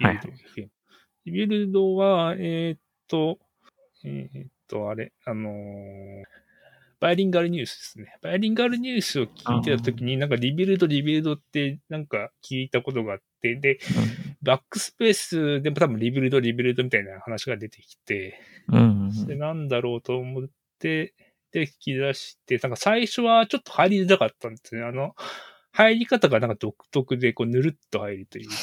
Rebuild FM。Rebuild は、えーっと、えーっと、あれ、あのーバイリンガルニュースですね。バイリンガルニュースを聞いてたときに、なんか Rebuild、Rebuild ってなんか聞いたことがあって、で、 backspace でも多分 Rebuild、Rebuild みたいな話が出てきて、うん。うんで、なんだろうと思って、で、聞き出して、なんか最初はちょっと入りづらかったんですね。あの、入り方がなんか独特で、こう、ぬるっと入るというか、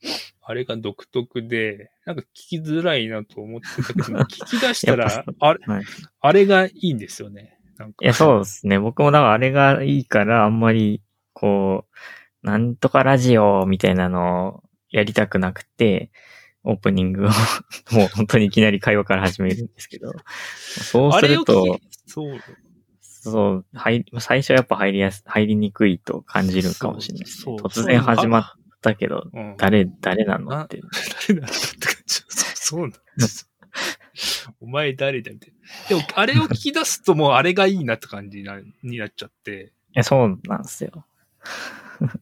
あれが独特で、なんか聞きづらいなと思ってたけど、聞き出したらぱ、あれ、はいあれがいいんですよね。なんかいや、そうですね。僕もだからあれがいいから、あんまり、こう、なんとかラジオみたいなのをやりたくなくて、オープニングを もう本当にいきなり会話から始めるんですけど、そうするとそう。そう、入り、最初はやっぱ入りやす、入りにくいと感じるかもしれないですね。突然始まったけど、うん。誰、誰なの？なって。誰なんだって感じ。そうなんです。お前誰だみたいな。でも、あれを聞き出すともうあれがいいなって感じになになっちゃって。いや、そうなんですよ。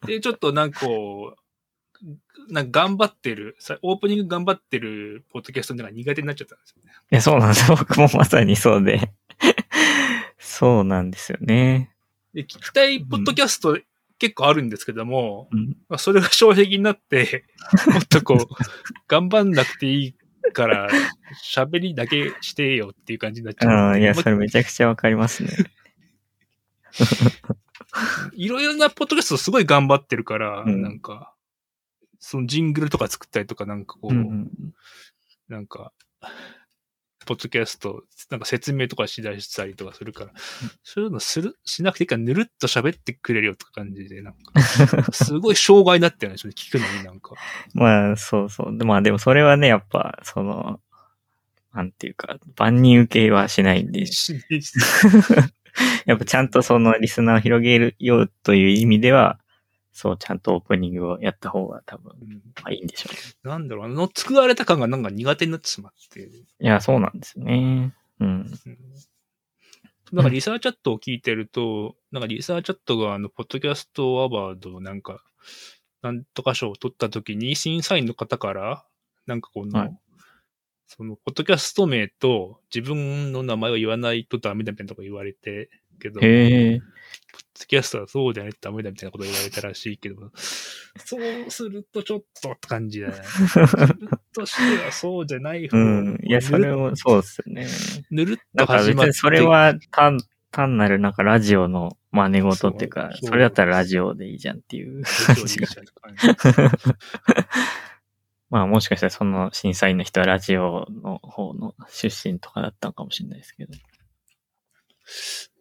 で、ちょっとなんかこう、なんか頑張ってる、さオープニング頑張ってるポッドキャストなんか苦手になっちゃったんですよね。いや、そうなんですよ。僕もまさにそうで。そうなんですよね。で、聞きたいポッドキャスト結構あるんですけども、うん。まあ、それが障壁になって、もっとこう、頑張んなくていいから、喋りだけしてよっていう感じになっちゃう。ああ、いや、それめちゃくちゃわかりますね。いろいろなポッドキャストすごい頑張ってるから、うんなんか、そのジングルとか作ったりとか、なんかこう、うんうん。なんか、ポッドキャスト、なんか説明とかしだしたりとかするから、そういうのする、しなくていいからぬるっと喋ってくれるよとか感じで、なんか、すごい障害になってるんですよね、聞くのになんか。まあ、そうそう。でまあ、でもそれはね、やっぱ、その、なんていうか、万人受けはしないんで、やっぱちゃんとそのリスナーを広げるようという意味では、そう、ちゃんとオープニングをやった方が多分、うんまあいいんでしょうね。なんだろう、あの、作られた感がなんか苦手になってしまって。いや、そうなんですよね。うん。うんなんかリサーチャットを聞いてると、なんかリサーチャットがあの、ポッドキャストアワードなんか、なんとか賞を取った時に審査員の方から、なんかこの、はいその、ポッドキャスト名と自分の名前を言わないとダメだみたいなこと言われて、けど、ポッドキャストはそうじゃないとダメだみたいなこと言われたらしいけど、そうするとちょっとって感じだね。としてはそうじゃない方うん。いや、それもそうですよね。ぬるっと始まって。別にそれは単、単なるなんかラジオの真似事っていうか、それだったらラジオでいいじゃんっていう。感じまあもしかしたらその審査員の人はラジオの方の出身とかだったのかもしれないですけど。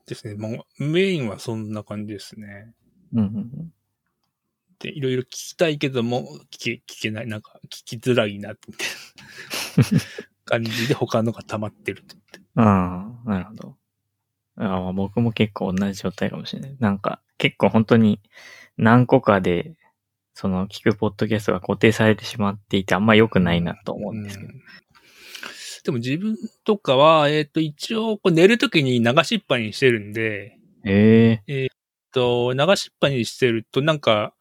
ですね。もう、メインはそんな感じですね。うんうんうん。で、いろいろ聞きたいけども、聞け、聞けない、なんか、聞きづらいな、みたいな 感じで他のが溜まってると。ああ、なるほど。あまあ僕も結構同じ状態かもしれない。なんか結構本当に何個かで、その聞くポッドキャストが固定されてしまっていてあんま良くないなと思うんですけど。うんでも自分とかは、えっ、と、一応、寝るときに流しっぱにしてるんで、ええと、流しっぱにしてると、なんか、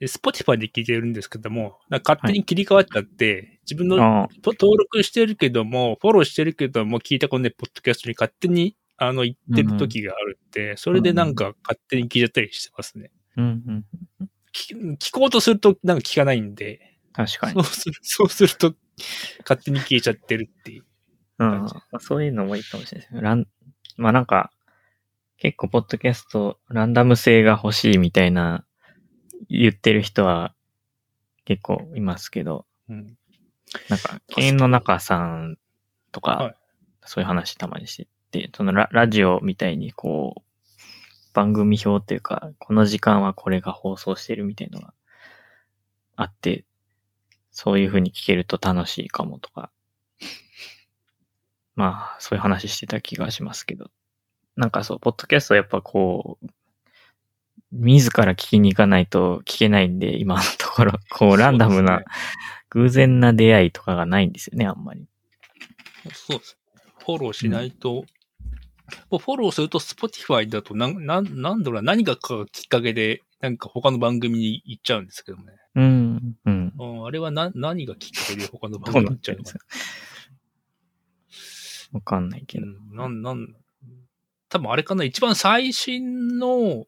え Spotify で聞いてるんですけども、勝手に切り替わっちゃって、自分の登録してるけども、フォローしてるけども、聞いたことないポッドキャストに勝手に、あの、言ってる時があるって、それでなんか勝手に聞いちゃったりしてますね。うんうん。聞聞こうとするとなんか聞かないんで、確かにそう。する、そうすると、勝手に消えちゃってるっていう。うん。まあそういうのもいいかもしれないですね。ラン、まあなんか、結構ポッドキャスト、ランダム性が欲しいみたいな言ってる人は結構いますけど、うん。なんか、ケンの中さんとか、はいそういう話たまにしてて、そのララジオみたいにこう、番組表っていうか、この時間はこれが放送してるみたいのがあって、そういう風に聞けると楽しいかもとか、まあ、そういう話してた気がしますけど、なんかそう、ポッドキャストやっぱこう、自ら聞きに行かないと聞けないんで、今のところ、こう、ランダムな、偶然な出会いとかがないんですよね、あんまり。そうです。フォローしないと、もうフォローすると Spotify だとなん、なん、なんだろうな、何がかきっかけで、なんか他の番組に行っちゃうんですけどね。うん、うん。うん、あれはな、何がきっかけで他の番組に行っちゃうのかなすかわかんないけど。うん、なん、なん、多分あれかな、一番最新の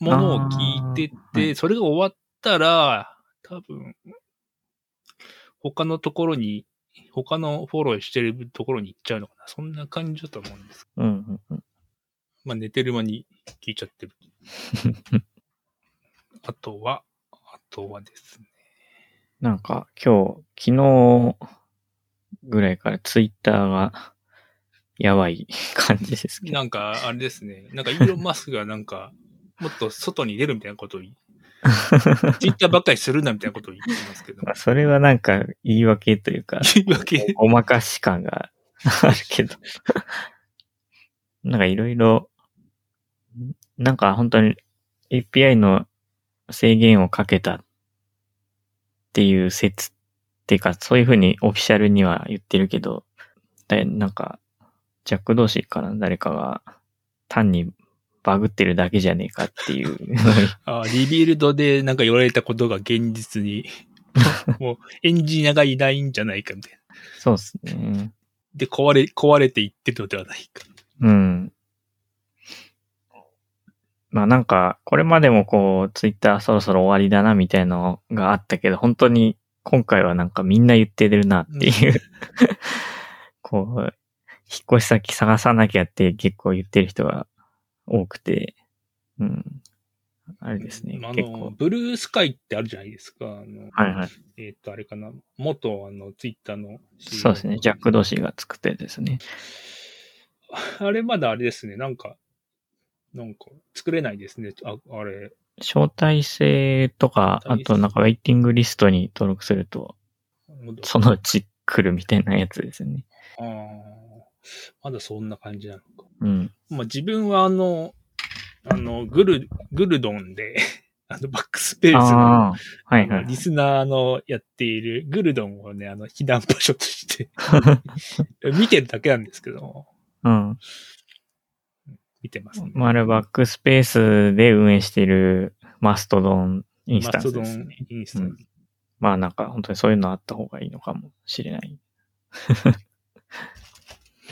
ものを聞いてて、それが終わったら、多分、他のところに、他のフォローしてるところに行っちゃうのかな。そんな感じだと思うんです。うん、うん、うん。まあ寝てる間に聞いちゃってる。あとは、あとはですね。なんか、今日、昨日ぐらいからツイッターが、やばい感じですけど。なんか、あれですね。なんか、イーロン・マスクがなんか、もっと外に出るみたいなことを ツイッターばっかりするなみたいなことを言ってますけど。まあそれはなんか言い訳というか、言い訳。ごまかし感が あるけど。なんかいろいろ、なんか本当に API の制限をかけたっていう説っっていうか、そういうふうにオフィシャルには言ってるけど、だなんか、ジャック同士から誰かが単にバグってるだけじゃねえかっていう。あリビルドでなんか言われたことが現実に、もうエンジニアがいないんじゃないかみたいな。そうですね。で、壊れ、壊れていってるのではないか。うん。まあなんか、これまでもこう、ツイッターそろそろ終わりだなみたいなのがあったけど、本当に今回はなんかみんな言ってるなっていう、こう、引っ越し先探さなきゃって結構言ってる人が多くて、うん。あれですね、あの、結構。ブルースカイってあるじゃないですか。あの、はいはい。えっ、と、あれかな。元、あの、ツイッターの。そうですね、ジャック・ドシーが作ったやつですね。あれまだあれですね。なんか、なんか、作れないですね。あ、あれ。招待制とか、あとなんかウェイティングリストに登録すると、そのうち来るみたいなやつですね。ああ、まだそんな感じなのか。うん。まあ自分はあの、あの、グル、グルドンで、あの、バックスペースの、はいはい。リスナーのやっているグルドンをね、あの、避難場所として 見てるだけなんですけども、うん。見てますね。まあ、バックスペースで運営しているマストドンインスタンスマストドンですね。インスタンス。まあなんか本当にそういうのあった方がいいのかもしれない。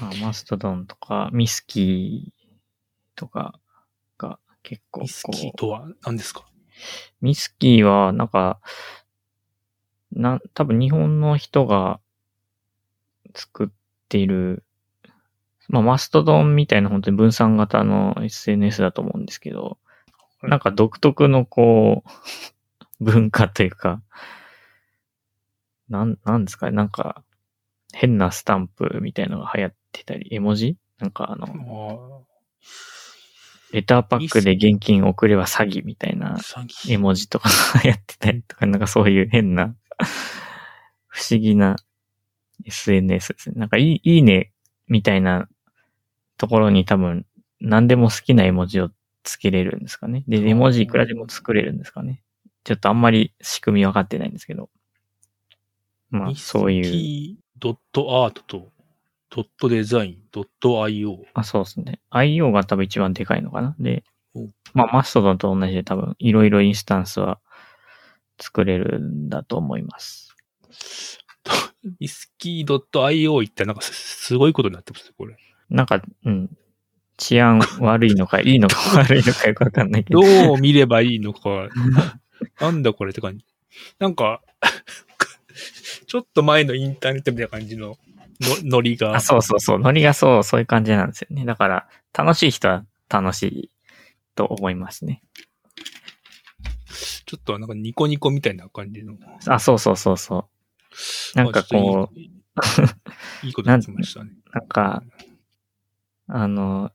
まあ、マストドンとかミスキーとかが結構ミスキーとは何ですか？ミスキーは、なんか、な、多分日本の人が作っている、まあ、マストドンみたいな本当に分散型の SNS だと思うんですけど、はい。なんか独特のこう、文化というか、なん、なんですかね、なんか、変なスタンプみたいなのが流行ってたり、絵文字？なんかあの、レターパックで現金送れば詐欺みたいな絵文字とかがやってたりとか、なんかそういう変な、不思議な SNS ですね。なんかいい、いいねみたいなところに多分何でも好きな絵文字をつけれるんですかね。で、絵文字いくらでも作れるんですかね。ちょっとあんまり仕組み分かってないんですけど。まあ、そういう。ドットアートとドットデザイン、ドット IO。あ、そうですね。IO が多分一番でかいのかな。でうん、まあ、マストドンと同じで多分いろいろインスタンスは作れるんだと思います。ミスキードット IO 言ったらなんかすすごいことになってますね、これ。なんか、うん。治安悪いのか、いいのか 悪いのかよくわかんないけど。どう見ればいいのか、なんだこれって感じ。なんか、ちょっと前のインターネットみたいな感じののノリが。あ、そうそうそう。ノリがそう、そういう感じなんですよね。だから、楽しい人は楽しいと思いますね。ちょっとなんかニコニコみたいな感じの。あ、そうそうそうそう。なんかこう。いいいいことになってましたね。なんか、あの、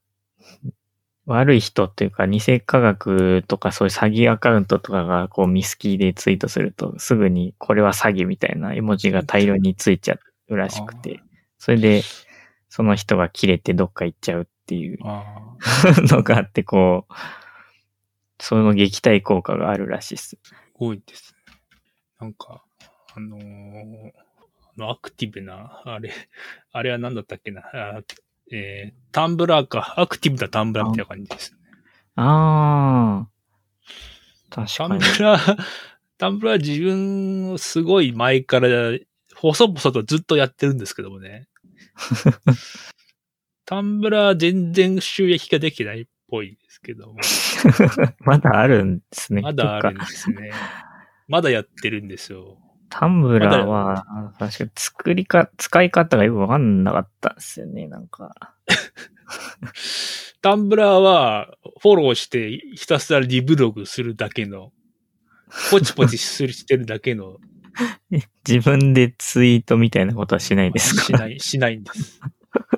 悪い人っていうか、偽科学とかそういう詐欺アカウントとかがこうミスキーでツイートすると、すぐにこれは詐欺みたいな絵文字が大量についちゃうらしくて、それで、その人が切れてどっか行っちゃうっていうあのがあって、こう、その撃退効果があるらしいです。すごいですね。なんか、あのーあの、アクティブな、あれ、あれは何だったっけな。あえー、タンブラーか。アクティブなタンブラーみたいな感じですね。あー。タ確かにンブ。ラー、タンブラー自分、すごい前から、細々とずっとやってるんですけどもね。タンブラー全然収益化できてないっぽいですけども。まだあるんですね。まだあるんですね。まだやってるんですよ。タンブラーは、確かに作りか、使い方がよくわかんなかったんですよね、なんか。タンブラーは、フォローして、ひたすらリブログするだけの、ポチポチするしてるだけの、自分でツイートみたいなことはしないですか？しない、しないんです。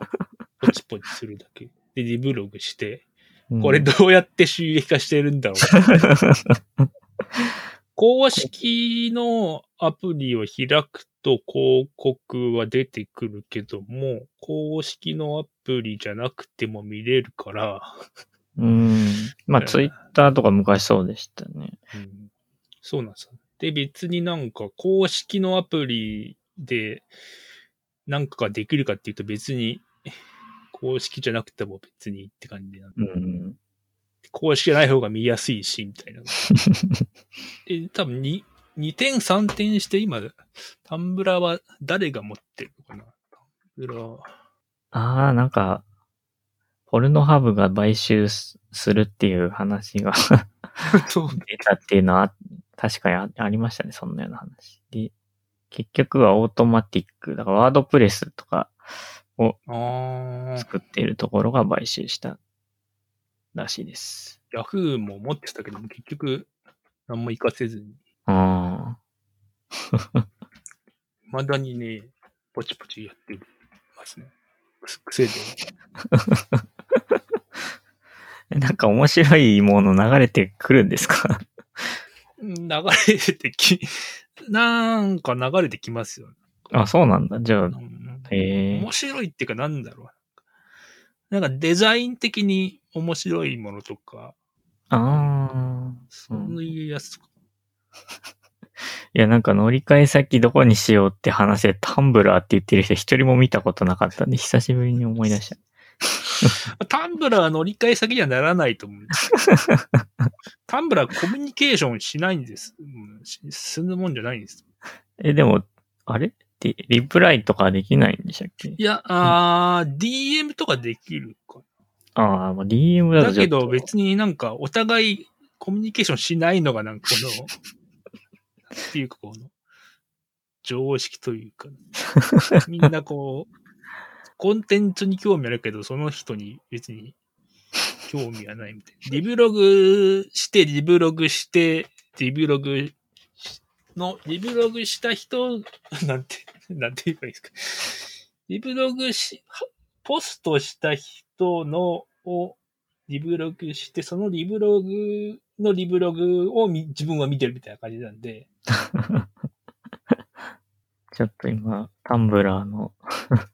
ポチポチするだけ。で、リブログして、これうんどうやって収益化してるんだろう。公式のアプリを開くと広告は出てくるけども、公式のアプリじゃなくても見れるから、うん。まあ、ツイッターとか昔そうでしたね。うんそうなんですよ。で、別になんか公式のアプリでなんかができるかっていうと別に公式じゃなくても別にって感じなんでうん。公式じゃない方が見やすいし、みたいな。で、多分に2点3点して今、タンブラーは誰が持ってるのかな？タンブラー。ああ、なんか、ポルノハブが買収すするっていう話が 出たっていうのは、確かにあありましたね、そんなような話。で、結局はオートマティック、だからワードプレスとかを作っているところが買収したらしいです。ヤフーも持ってたけども、結局、何も活かせずに、あ未だにね、ポチポチやってますね。く癖で。あ。なんか面白いもの流れてくるんですか？流れてき、なんか流れてきますよね。あ、そうなんだ。じゃあう、んへえ面白いっていうかなんだろう。なんかデザイン的に面白いものとか、ああ。そういうやつとか。いや、なんか乗り換え先どこにしようって話でタンブラーって言ってる人一人も見たことなかったんで、久しぶりに思い出した。タンブラー乗り換え先にはならないと思うんですよタンブラーコミュニケーションしないんです。するもんじゃないんです。え、でも、あれ？って、リプライとかできないんでしたっけ？いや、あー、DM とかできるか。ああ、まあ DM だとだけど別になんかお互いコミュニケーションしないのがなんかこの、っていうかこの、常識というか、みんなこう、コンテンツに興味あるけど、その人に別に興味はないみたいな。リブログして、リブログして、リブログの、リブログした人、なんて、なんて言えばいいですか。リブログし、はポストした人の、を、リブログして、そのリブログのリブログをみ自分は見てるみたいな感じなんで、ちょっと今、タンブラーの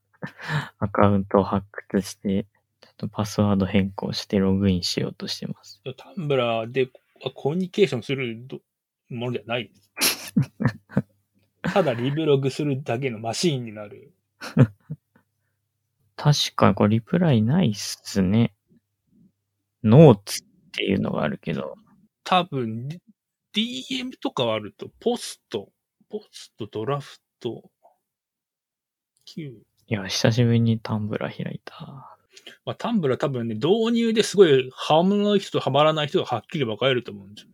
アカウントを発掘して、ちょっとパスワード変更してログインしようとしてます。タンブラーでコミュニケーションするどものではないです。ただリブログするだけのマシーンになる。確かこれリプライないっすね。ノーツっていうのがあるけど、多分、DM とかはあると、ポスト、ポスト、ドラフト、Q。いや、久しぶりにタンブラー開いた。まあ、タンブラー多分ね、導入ですごいハマる人とハマらない人がはっきり分かれると思うんですよ。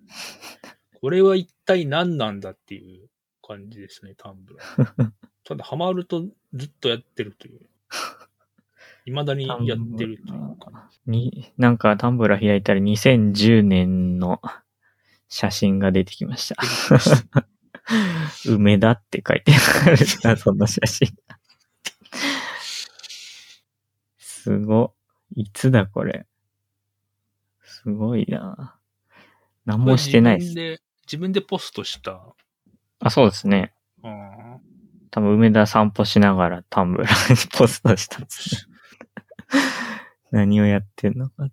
これは一体何なんだっていう感じですね、タンブラー。ただ、ハマるとずっとやってるという。未だにやってるというか。に、なんかタンブラー開いたら2010年の写真が出てきました。梅田って書いてあるな、その写真。すご。いつだこれ。すごいな。何もしてないです。自分で、自分でポストした。あ、そうですね。あ多分梅田散歩しながらタンブラーにポストしたんですね。何をやってんのか。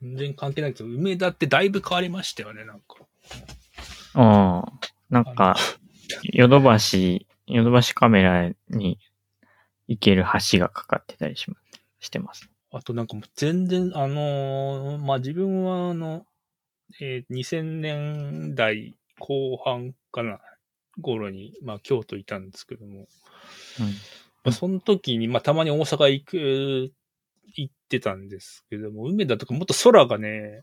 全然関係ないけど、梅田ってだいぶ変わりましたよね、なんか。ああ、なんか、ヨドバシ、ヨドバシカメラに行ける橋がかかってたりします。してます。あとなんかもう全然、あのーまあ、自分はあの、えー2000年代後半かな、頃に、まあ、京都いたんですけども、まあ、その時に、まあ、たまに大阪行く、行ってたんですけども、梅田とかもっと空がね、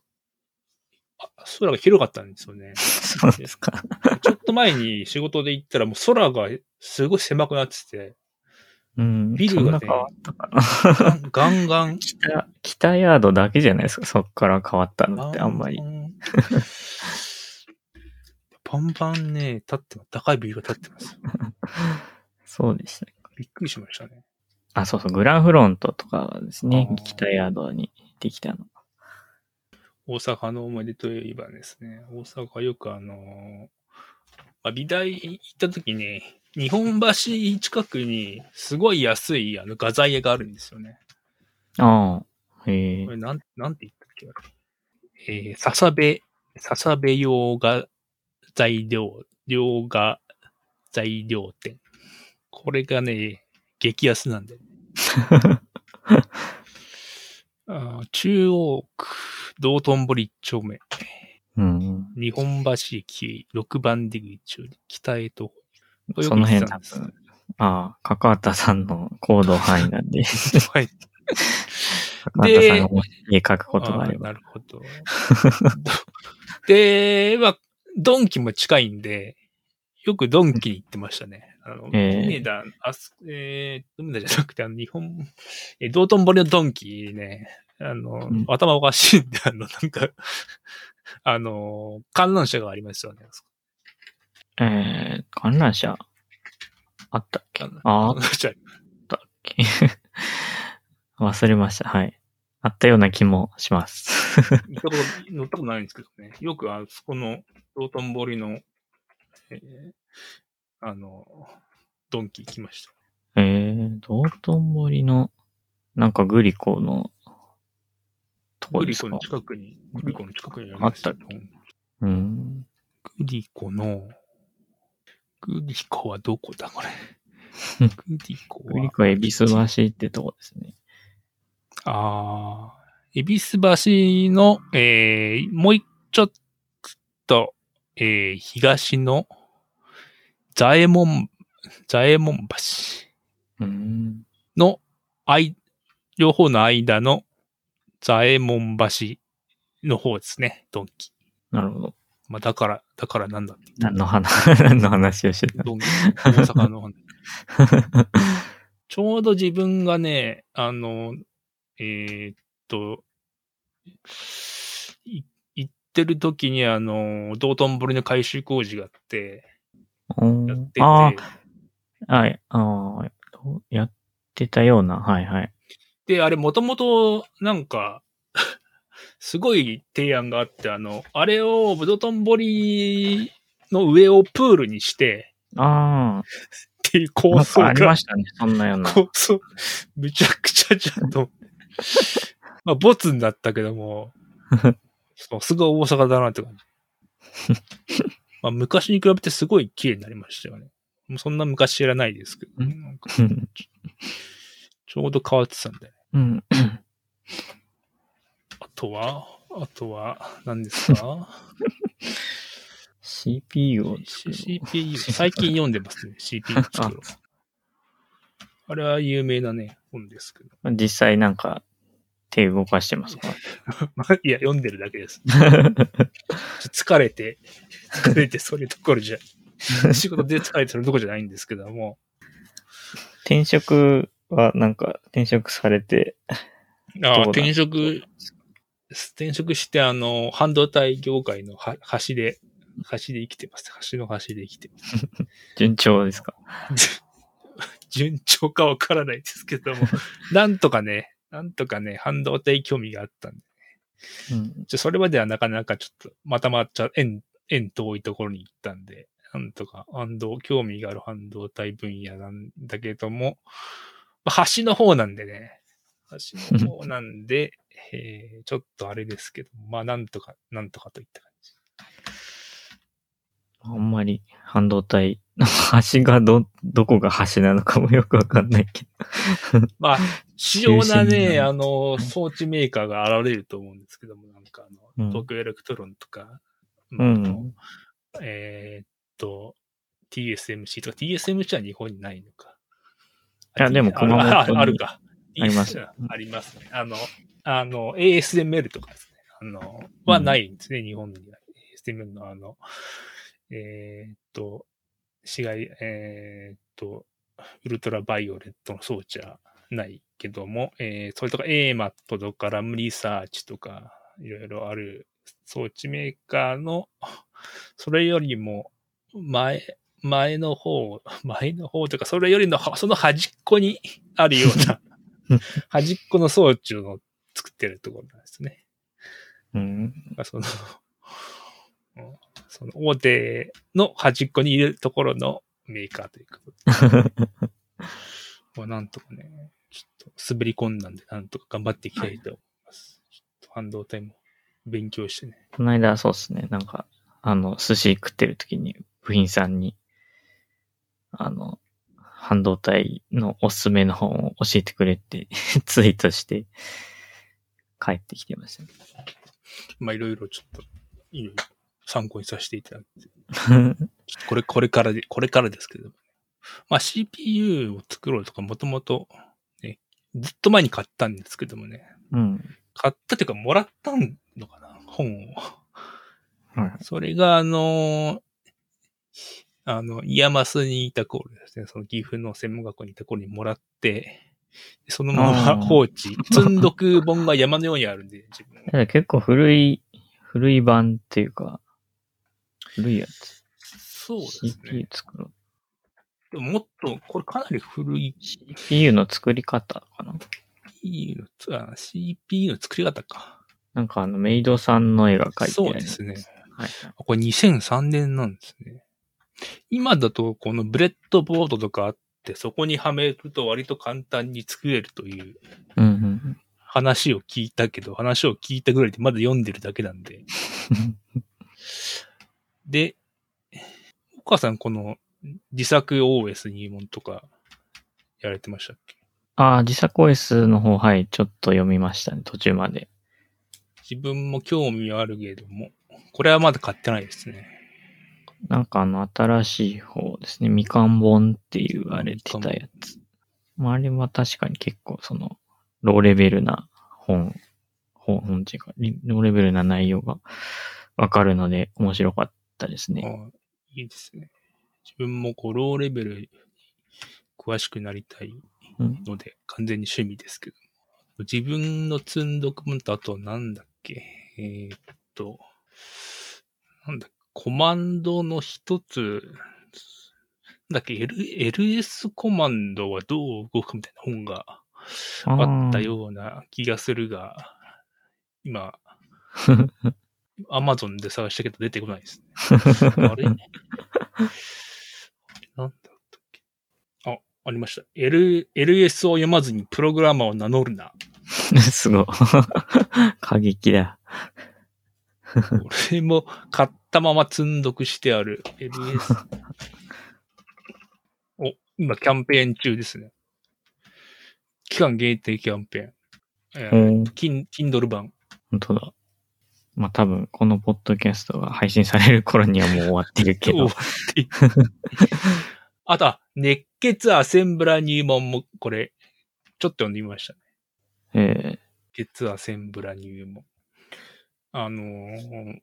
あ空が広かったんですよね。そうですか。ちょっと前に仕事で行ったらもう空がすごい狭くなってて、うん。ビルがね変わったかな。ガンガン、北、北ヤードだけじゃないですか。そっから変わったのってあんまり。バンバンね、立ってます。高いビルが立ってます。そうでしたね。びっくりしましたね。あ、そうそう。グランフロントとかですね北ヤードにできたの。大阪の思い出といえばですね、大阪よくあの、まあ、美大行った時に、日本橋近くにすごい安いあの画材屋があるんですよね。ああ。へえこ。れなん、なんて言ったっけ？あれ。えー、笹部、笹部用画材料、量が材料店。これがね、激安なんで、ね あー。中央区、道頓堀一丁目。うん。日本橋駅6番出口より北へと。その辺多分、ああ、かかわたさんの行動範囲なんで、はい。かかわたさんがもし家書くことがあれーば。なるほど。で、まあ、ドンキも近いんで、よくドンキに行ってましたね。あの、ええ梅田、あす、えー、梅田じゃなくて、あの、日本、えー、道頓堀のドンキね、あの、うん頭おかしいんで、あの、なんか、あの、観覧車がありますよね。えー、観覧車？あったっけ？ああったっけ？忘れました。はい。あったような気もします。行ったこと、乗ったことないんですけどね。よくあそこの道頓堀の、えーあの、ドンキ行きました。えー、道頓堀の、なんかグリコの、とこですか？グリコの近くに、グリコの近くにありあったっまけうん。グリコの、グリコはどこだこれ？グリコはグリ、コ恵比寿橋ってとこですね。ああ、恵比寿橋の、えー、もう一ちょっと、えー、東の、左衛門、左衛門橋。うん。の、あい、両方の間の左衛門橋の方ですね、ドンキ。なるほど。まあ、だから、だからなんだ。何の話、何の話をしてた？ドンキ、大阪の話。ちょうど自分がね、あの、えーっと、い行ってる時にあの、道頓堀の改修工事があって、やってて、ああ、はい、あやってたような、はいはい。で、あれもともと、なんか、すごい提案があって、あの、あれをブドトン堀の上をプールにして、あっていう構想がかありま、したね、そんなような。構想、むちゃくちゃじゃんと。まあ、ボツになったけども、すごい大阪だなって感じ。まあ、昔に比べてすごい綺麗になりましたよね。もうそんな昔知らないですけど、んなんかちょうど変わってたんだよね。うん。あとは、あとは、何ですか？CPU を CPU、最近読んでますね。CPU 作ろう。あれは有名なね、本ですけど。の実際なんか手動かしてますか まあ、いや、読んでるだけです。疲れて、疲れてそれどころじゃ、仕事で疲れてそれどころじゃないんですけども、転職はなんか転職されて、あどうだ転職、転職して、あの、半導体業界のは端で、端で生きてます。端の端で生きてます。順調ですか？順調かわからないですけども、なんとかね、なんとかね、半導体興味があったんで、うん。ちょそれまではなかなかちょっと、またまっちゃ、縁、縁遠いところに行ったんで、なんとか、半導、興味がある半導体分野なんだけども、まあ端の方なんでね、端の方なんで、えー、ちょっとあれですけど、まあなんとか、なんとかといった感じ。あんまり半導体の端がど、どこが端なのかもよくわかんないけど。まあ、主要なね、なあの、装置メーカーが現れると思うんですけども、なんかあの、うん東京エレクトロンとか、うん。えーっと、TSMC とか、TSMC は日本にないのか。いやでもあ熊本にあああるか。ありますうんありますね。あの、あの、ASML とかですね。あの、はないんですね、日本には。ASML のあの、えーっと、紫外、えーっと、ウルトラバイオレットの装置はないけども、えーそれとか AMAT とかラムリサーチとか、いろいろある装置メーカーの、それよりも前、前の方、前の方というか、それよりの、その端っこにあるような、端っこの装置を作ってるところなんですね。うん。その、うんその大手の端っこにいるところのメーカーということで。まあなんとかね、滑り込んだんで、なんとか頑張っていきたいと思います。ちょっと半導体も勉強してね。この間そうっすね。なんか、あの、寿司食ってる時に部員さんに、あの、半導体のおすすめの本を教えてくれって ツイートして帰ってきてましたね。まあいろいろちょっと、いろ参考にさせていただいて。これ、これからで、これからですけど。まあ CPU を作ろうとかもともと、ね、ずっと前に買ったんですけどもね。うん。買ったというかもらったのかな本を。はい。それがあの、あの、 IAMAS にいた頃ですね。その岐阜の専門学校にいた頃にもらって、そのまま放置。積んどく本が山のようにあるんで、自分結構古い、古い版っていうか、古いやつ。そうですね CPU。作ろう。でももっと、これかなり古い CPU の作り方かな？CPU のつ、あ CPU の作り方か。なんかあの、メイドさんの絵が描いてあるそうですね。はい。あこれ2003年なんですね。今だとこのブレッドボードとかあって、そこにはめると割と簡単に作れるという話を聞いたけど、話を聞いたぐらいでまだ読んでるだけなんで。うん。で、お母さんこの自作 OS 入門とかやられてましたっけ？ああ、自作 OS の方、はい、ちょっと読みましたね、途中まで。自分も興味はあるけれども、これはまだ買ってないですね。なんかあの、新しい方ですね、みかん本って言われてたやつ。まあ、あれは確かに結構その、ローレベルな本、本、本っていうか、リローレベルな内容がわかるので面白かったですね。あいいですね。自分もこう、ローレベルに詳しくなりたいうん。ので、完全に趣味ですけど。自分の積んどくもんと、あとなんだっけ？えーっと、なんだ、コマンドの一つ、なんだっけ、L、LS コマンドはどう動くかみたいな本があったような気がするが、今、アマゾンで探したけど出てこないですね。あれ？あ、ありました。L、LS を読まずにプログラマーを名乗るな。すごい。過激だ。俺も買ったまま積んどくしてある LS。お、今キャンペーン中ですね。期間限定キャンペーン。えうーん、Kin- Kindle 版。本当だ。まあ多分、このポッドキャストが配信される頃にはもう終わってるけど終わ。ってあと、あ熱血アセンブラ入門も、これ、ちょっと読んでみましたね。え熱血アセンブラ入門。あのー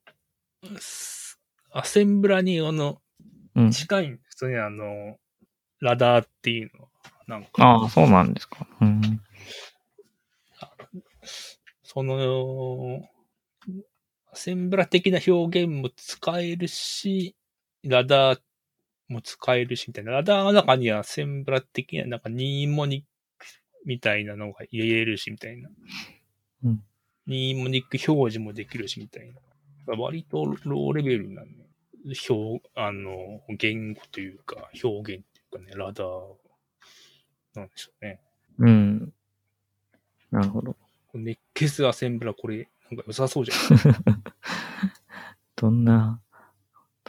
すアセンブラに、あの。近いんですよね、あの、ラダーっていうのは。なんか、ああ、そうなんですか。うん。その、アセンブラ的な表現も使えるし、ラダーも使えるし、みたいな。ラダーの中にはアセンブラ的な、なんかニーモニックみたいなのが入れるし、みたいな。うんニーモニック表示もできるし、みたいな。割とローレベルなね、表、あの、言語というか、表現っていうかね、ラダーなんでしょうね。うん。なるほど。熱血アセンブラ、これ、なんか良さそうじゃん。どんな、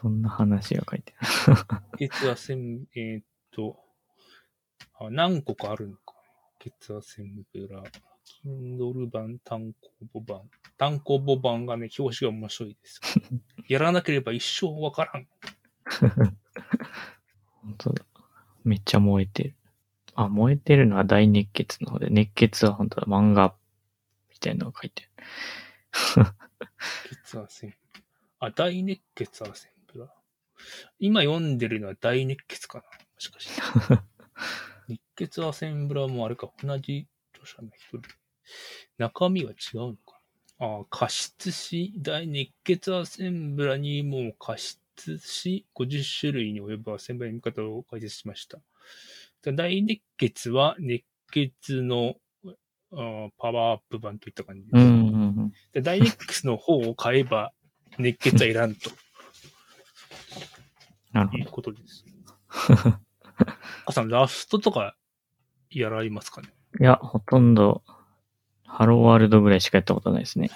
どんな話が書いてあ血アセン、えーっと、あ、何個かあるのか。血アセンブラ、Kindle 版、単行本版。単行本版がね、表紙が面白いです。やらなければ一生わからん。る 本当だ。めっちゃ燃えてる。あ、燃えてるのは大熱血の方で、熱血は本当だ。漫画みたいなのが書いて血アセンあ、大熱血アセンブラ。今読んでるのは大熱血かな？もしかして。熱血アセンブラもあれか、同じ著者の人で。中身は違うのかな？ああ、加湿し、大熱血アセンブラにも加湿し、50種類に及ぶアセンブラの見方を解説しました。で大熱血は熱血のあーパワーアップ版といった感じです。る。うんうんうん。で、ダイネックスの方を買えば、熱血はいらんとなるほど。いうことです。あさん、ラストとかやられますかね？いや、ほとんど、ハローワールドぐらいしかやったことないですね。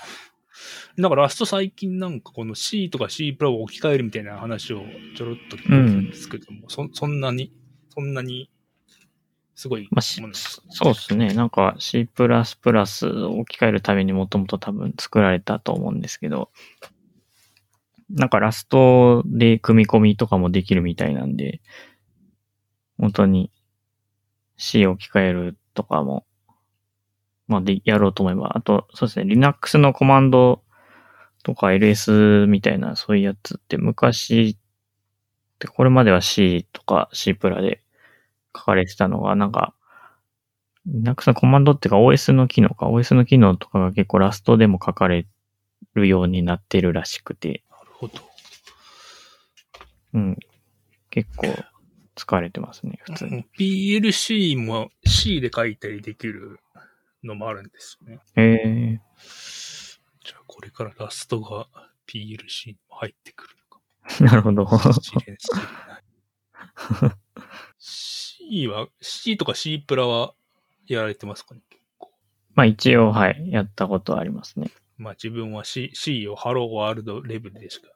なんかラスト最近なんかこの C とか C プラを置き換えるみたいな話をちょろっと聞いたんですけども、そそんなに、そんなに、すごいまあ、そうですね。なんか C++ を置き換えるためにもともと多分作られたと思うんですけど、なんかラストで組み込みとかもできるみたいなんで、本当に C を置き換えるとかも、まあで、やろうと思えば、あと、そうですね、Linux のコマンドとか LS みたいなそういうやつって昔ってこれまでは C とか C プラで書かれてたのが、なんか、Linux のコマンドっていうか OS の機能か、OS の機能とかが結構ラストでも書かれるようになってるらしくて、ほど。うん。結構使われてますね、普通に。PLC も C で書いたりできるのもあるんですよね。えじゃあこれからラストが PLC にも入ってくるのかー、なるほど。C は、C とか C プラはやられてますかね？結構。まあ一応、はい、やったことはありますね。まあ自分は C, C をハローワールドレベルでしか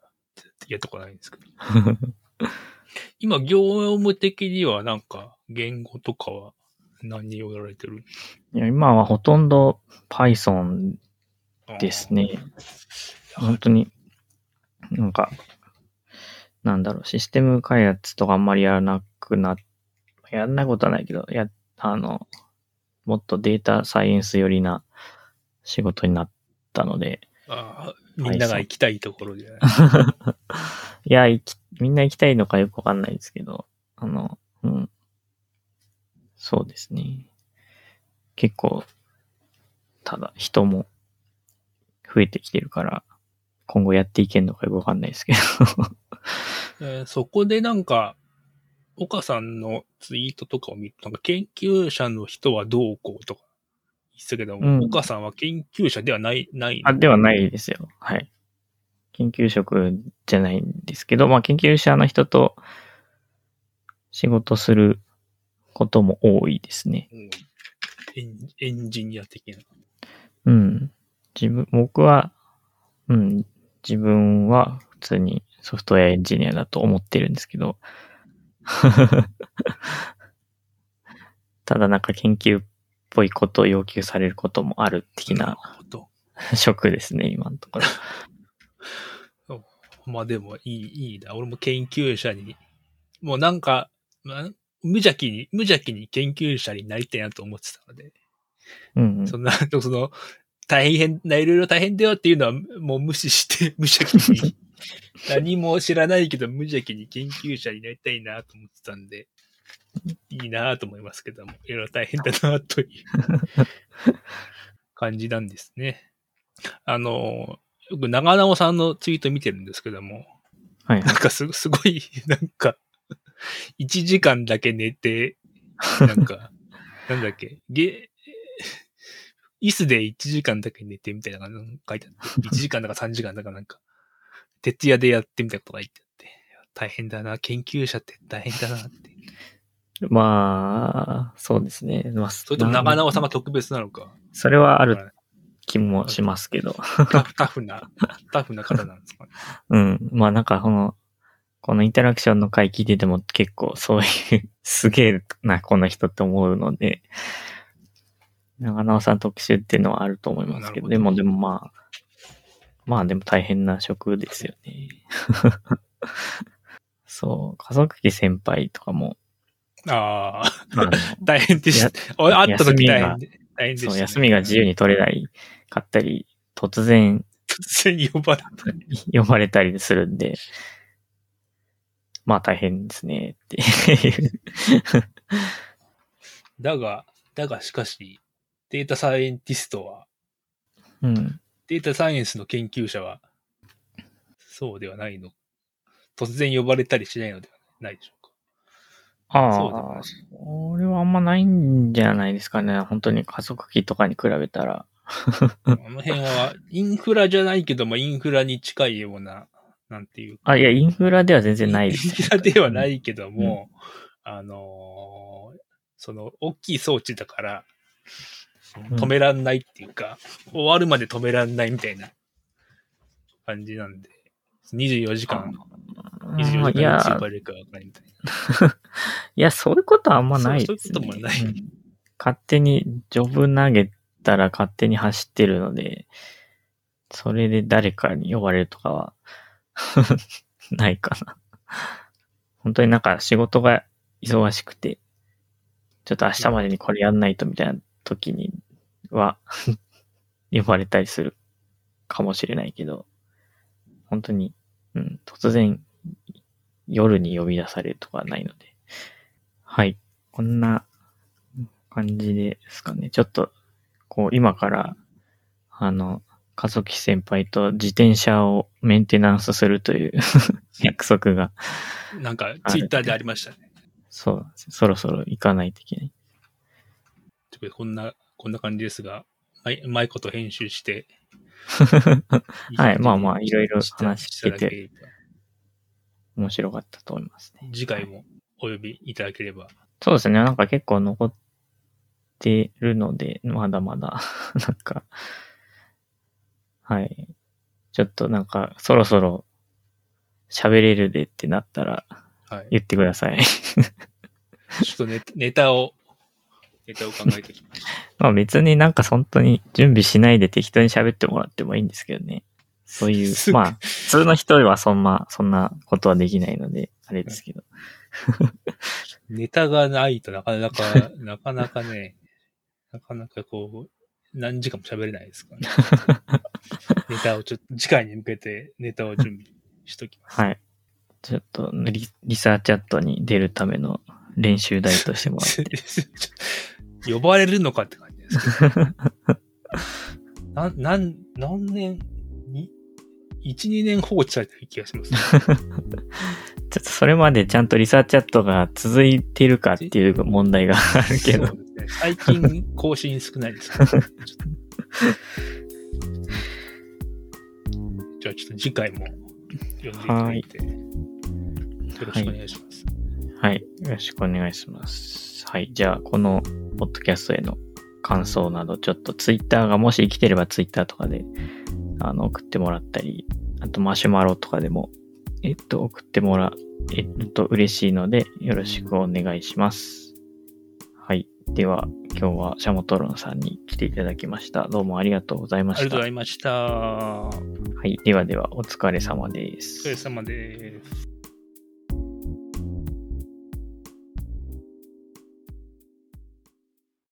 やったことないんですけど。今、業務的にはなんか言語とかは何をやられてる？いや今はほとんど Python です。ね。本当に、なんか、なんだろう、システム開発とかあんまりやらなくな、やんないことはないけど、や、あの、もっとデータサイエンス寄りな仕事になったので、あーみんなが行きたいところじゃない。いや、行きみんな行きたいのかよくわかんないですけど、あの、うん。そうですね。結構、ただ人も増えてきてるから、今後やっていけんのかよくわかんないですけど。えーそこでなんか、岡さんのツイートとかを見ると、なんか研究者の人はどうこうとか言ってたけども、うん岡さんは研究者ではない、ない。あ、ではないですよ。はい。研究職じゃないんですけど、まあ研究者の人と仕事することも多いですね。うんエンエンジニア的な。うん。自分、僕は、うん、自分は普通にソフトウェアエンジニアだと思ってるんですけど、ただなんか研究っぽいことを要求されることもある的な。職ですね、今のところ。まあでもいい、いいな。俺も研究者に、もうなんか、まあ無邪気に、無邪気に研究者になりたいなと思ってたので、うん、うん。そんな、その、大変な、いろいろ大変だよっていうのはもう無視して、無邪気に、何も知らないけど無邪気に研究者になりたいなと思ってたんで、いいなと思いますけども、いろいろ大変だなという 感じなんですね。あの、よく長直さんのツイート見てるんですけども、はいなんかすすごい、なんか、1時間だけ寝て、なんか、なんだっけ、ゲ、椅子で1時間だけ寝てみたいな感じの書いてあって、1時間だか3時間だかなんか、徹夜でやってみたいなことが言ってあって、大変だな、研究者って大変だなって。まあ、そうですね。まあ、それとも長直さんが特別なのか、それはある気もしますけど。タフ タフな、タフな方なんですかね。うん。まあなんかこの、このインタラクションの回聞いてても結構そういう、すげえな、この人って思うので、長野さん特集っていうのはあると思いますけど、どでもでもまあ、まあでも大変な職ですよね。そう、家族機先輩とかも、ああ、大変でした。お会った時大変で、大変でした、ね。休みが自由に取れないかったり、突然突然呼ばれたり。呼ばれたりするんで、まあ大変ですねっていう。だが、だがしかし、データサイエンティストは、うん。データサイエンスの研究者は、そうではないの。突然呼ばれたりしないのではないでしょうああそれはあんまないんじゃないですかね。本当に家族機とかに比べたら。あの辺は、インフラじゃないけども、インフラに近いような、なんていうか。あ、いや、インフラでは全然ないでインす。フラではないけども、あのーその、大きい装置だから、うん止めらんないっていうか、終わるまで止めらんないみたいな感じなんで、24時間、あ24時間いつ呼ばれるかわかんな。いや、そういうことはあんまないです、ね。そうそういうこともない。うん勝手にジョブ投げたら勝手に走ってるので、それで誰かに呼ばれるとかは ないかな。本当になんか仕事が忙しくて、ちょっと明日までにこれやんないとみたいな時には 呼ばれたりするかもしれないけど、本当に、うん、突然夜に呼び出されるとかはないので、はい。こんな感じですかね。ちょっと、こう、今から、あの、家族先輩と自転車をメンテナンスするという 約束が、なんか、ツイッターでありましたね。そうそろそろ行かないといけない。ことでこんな、こんな感じですが、まい、まいこと編集して。はいまあまあいろいろ話していただければ面白かったと思いますね。次回もお呼びいただければ。そうですね。なんか結構残ってるので、まだまだ、なんか、はい。ちょっとなんか、そろそろ喋れるでってなったらはい。言ってください。ちょっとネネタを、ネタを考えてきました。まあ別になんか本当に準備しないで適当に喋ってもらってもいいんですけどね。そういうまあ、普通の人はそんな、そんなことはできないので、あれですけど。ネタがないとなかなか、なかなかね、なかなかこう、何時間も喋れないですからね。ネタをちょっと、次回に向けてネタを準備しときます。はい。ちょっとリ、リサーチャットに出るための練習台としてもらって。呼ばれるのかって感じですけど。な、なん、何年に、1、2年放置されてる気がします、ね。ちょっとそれまでちゃんとリサーチャットが続いてるかっていう問題があるけどね。最近更新少ないですから、ね。じゃあちょっと次回も読んでいただいて、よろしくお願いします。はい。よろしくお願いします。はい。じゃあ、このポッドキャストへの感想など、ちょっとツイッターがもし生きてればツイッターとかで、あの、送ってもらったり、あとマシュマロとかでも、えっと、送ってもらえると嬉しいので、よろしくお願いします。はい。では、今日はシャモトロンさんに来ていただきました。どうもありがとうございました。ありがとうございました。おはい。ではでは、お疲れ様です。疲れ様です。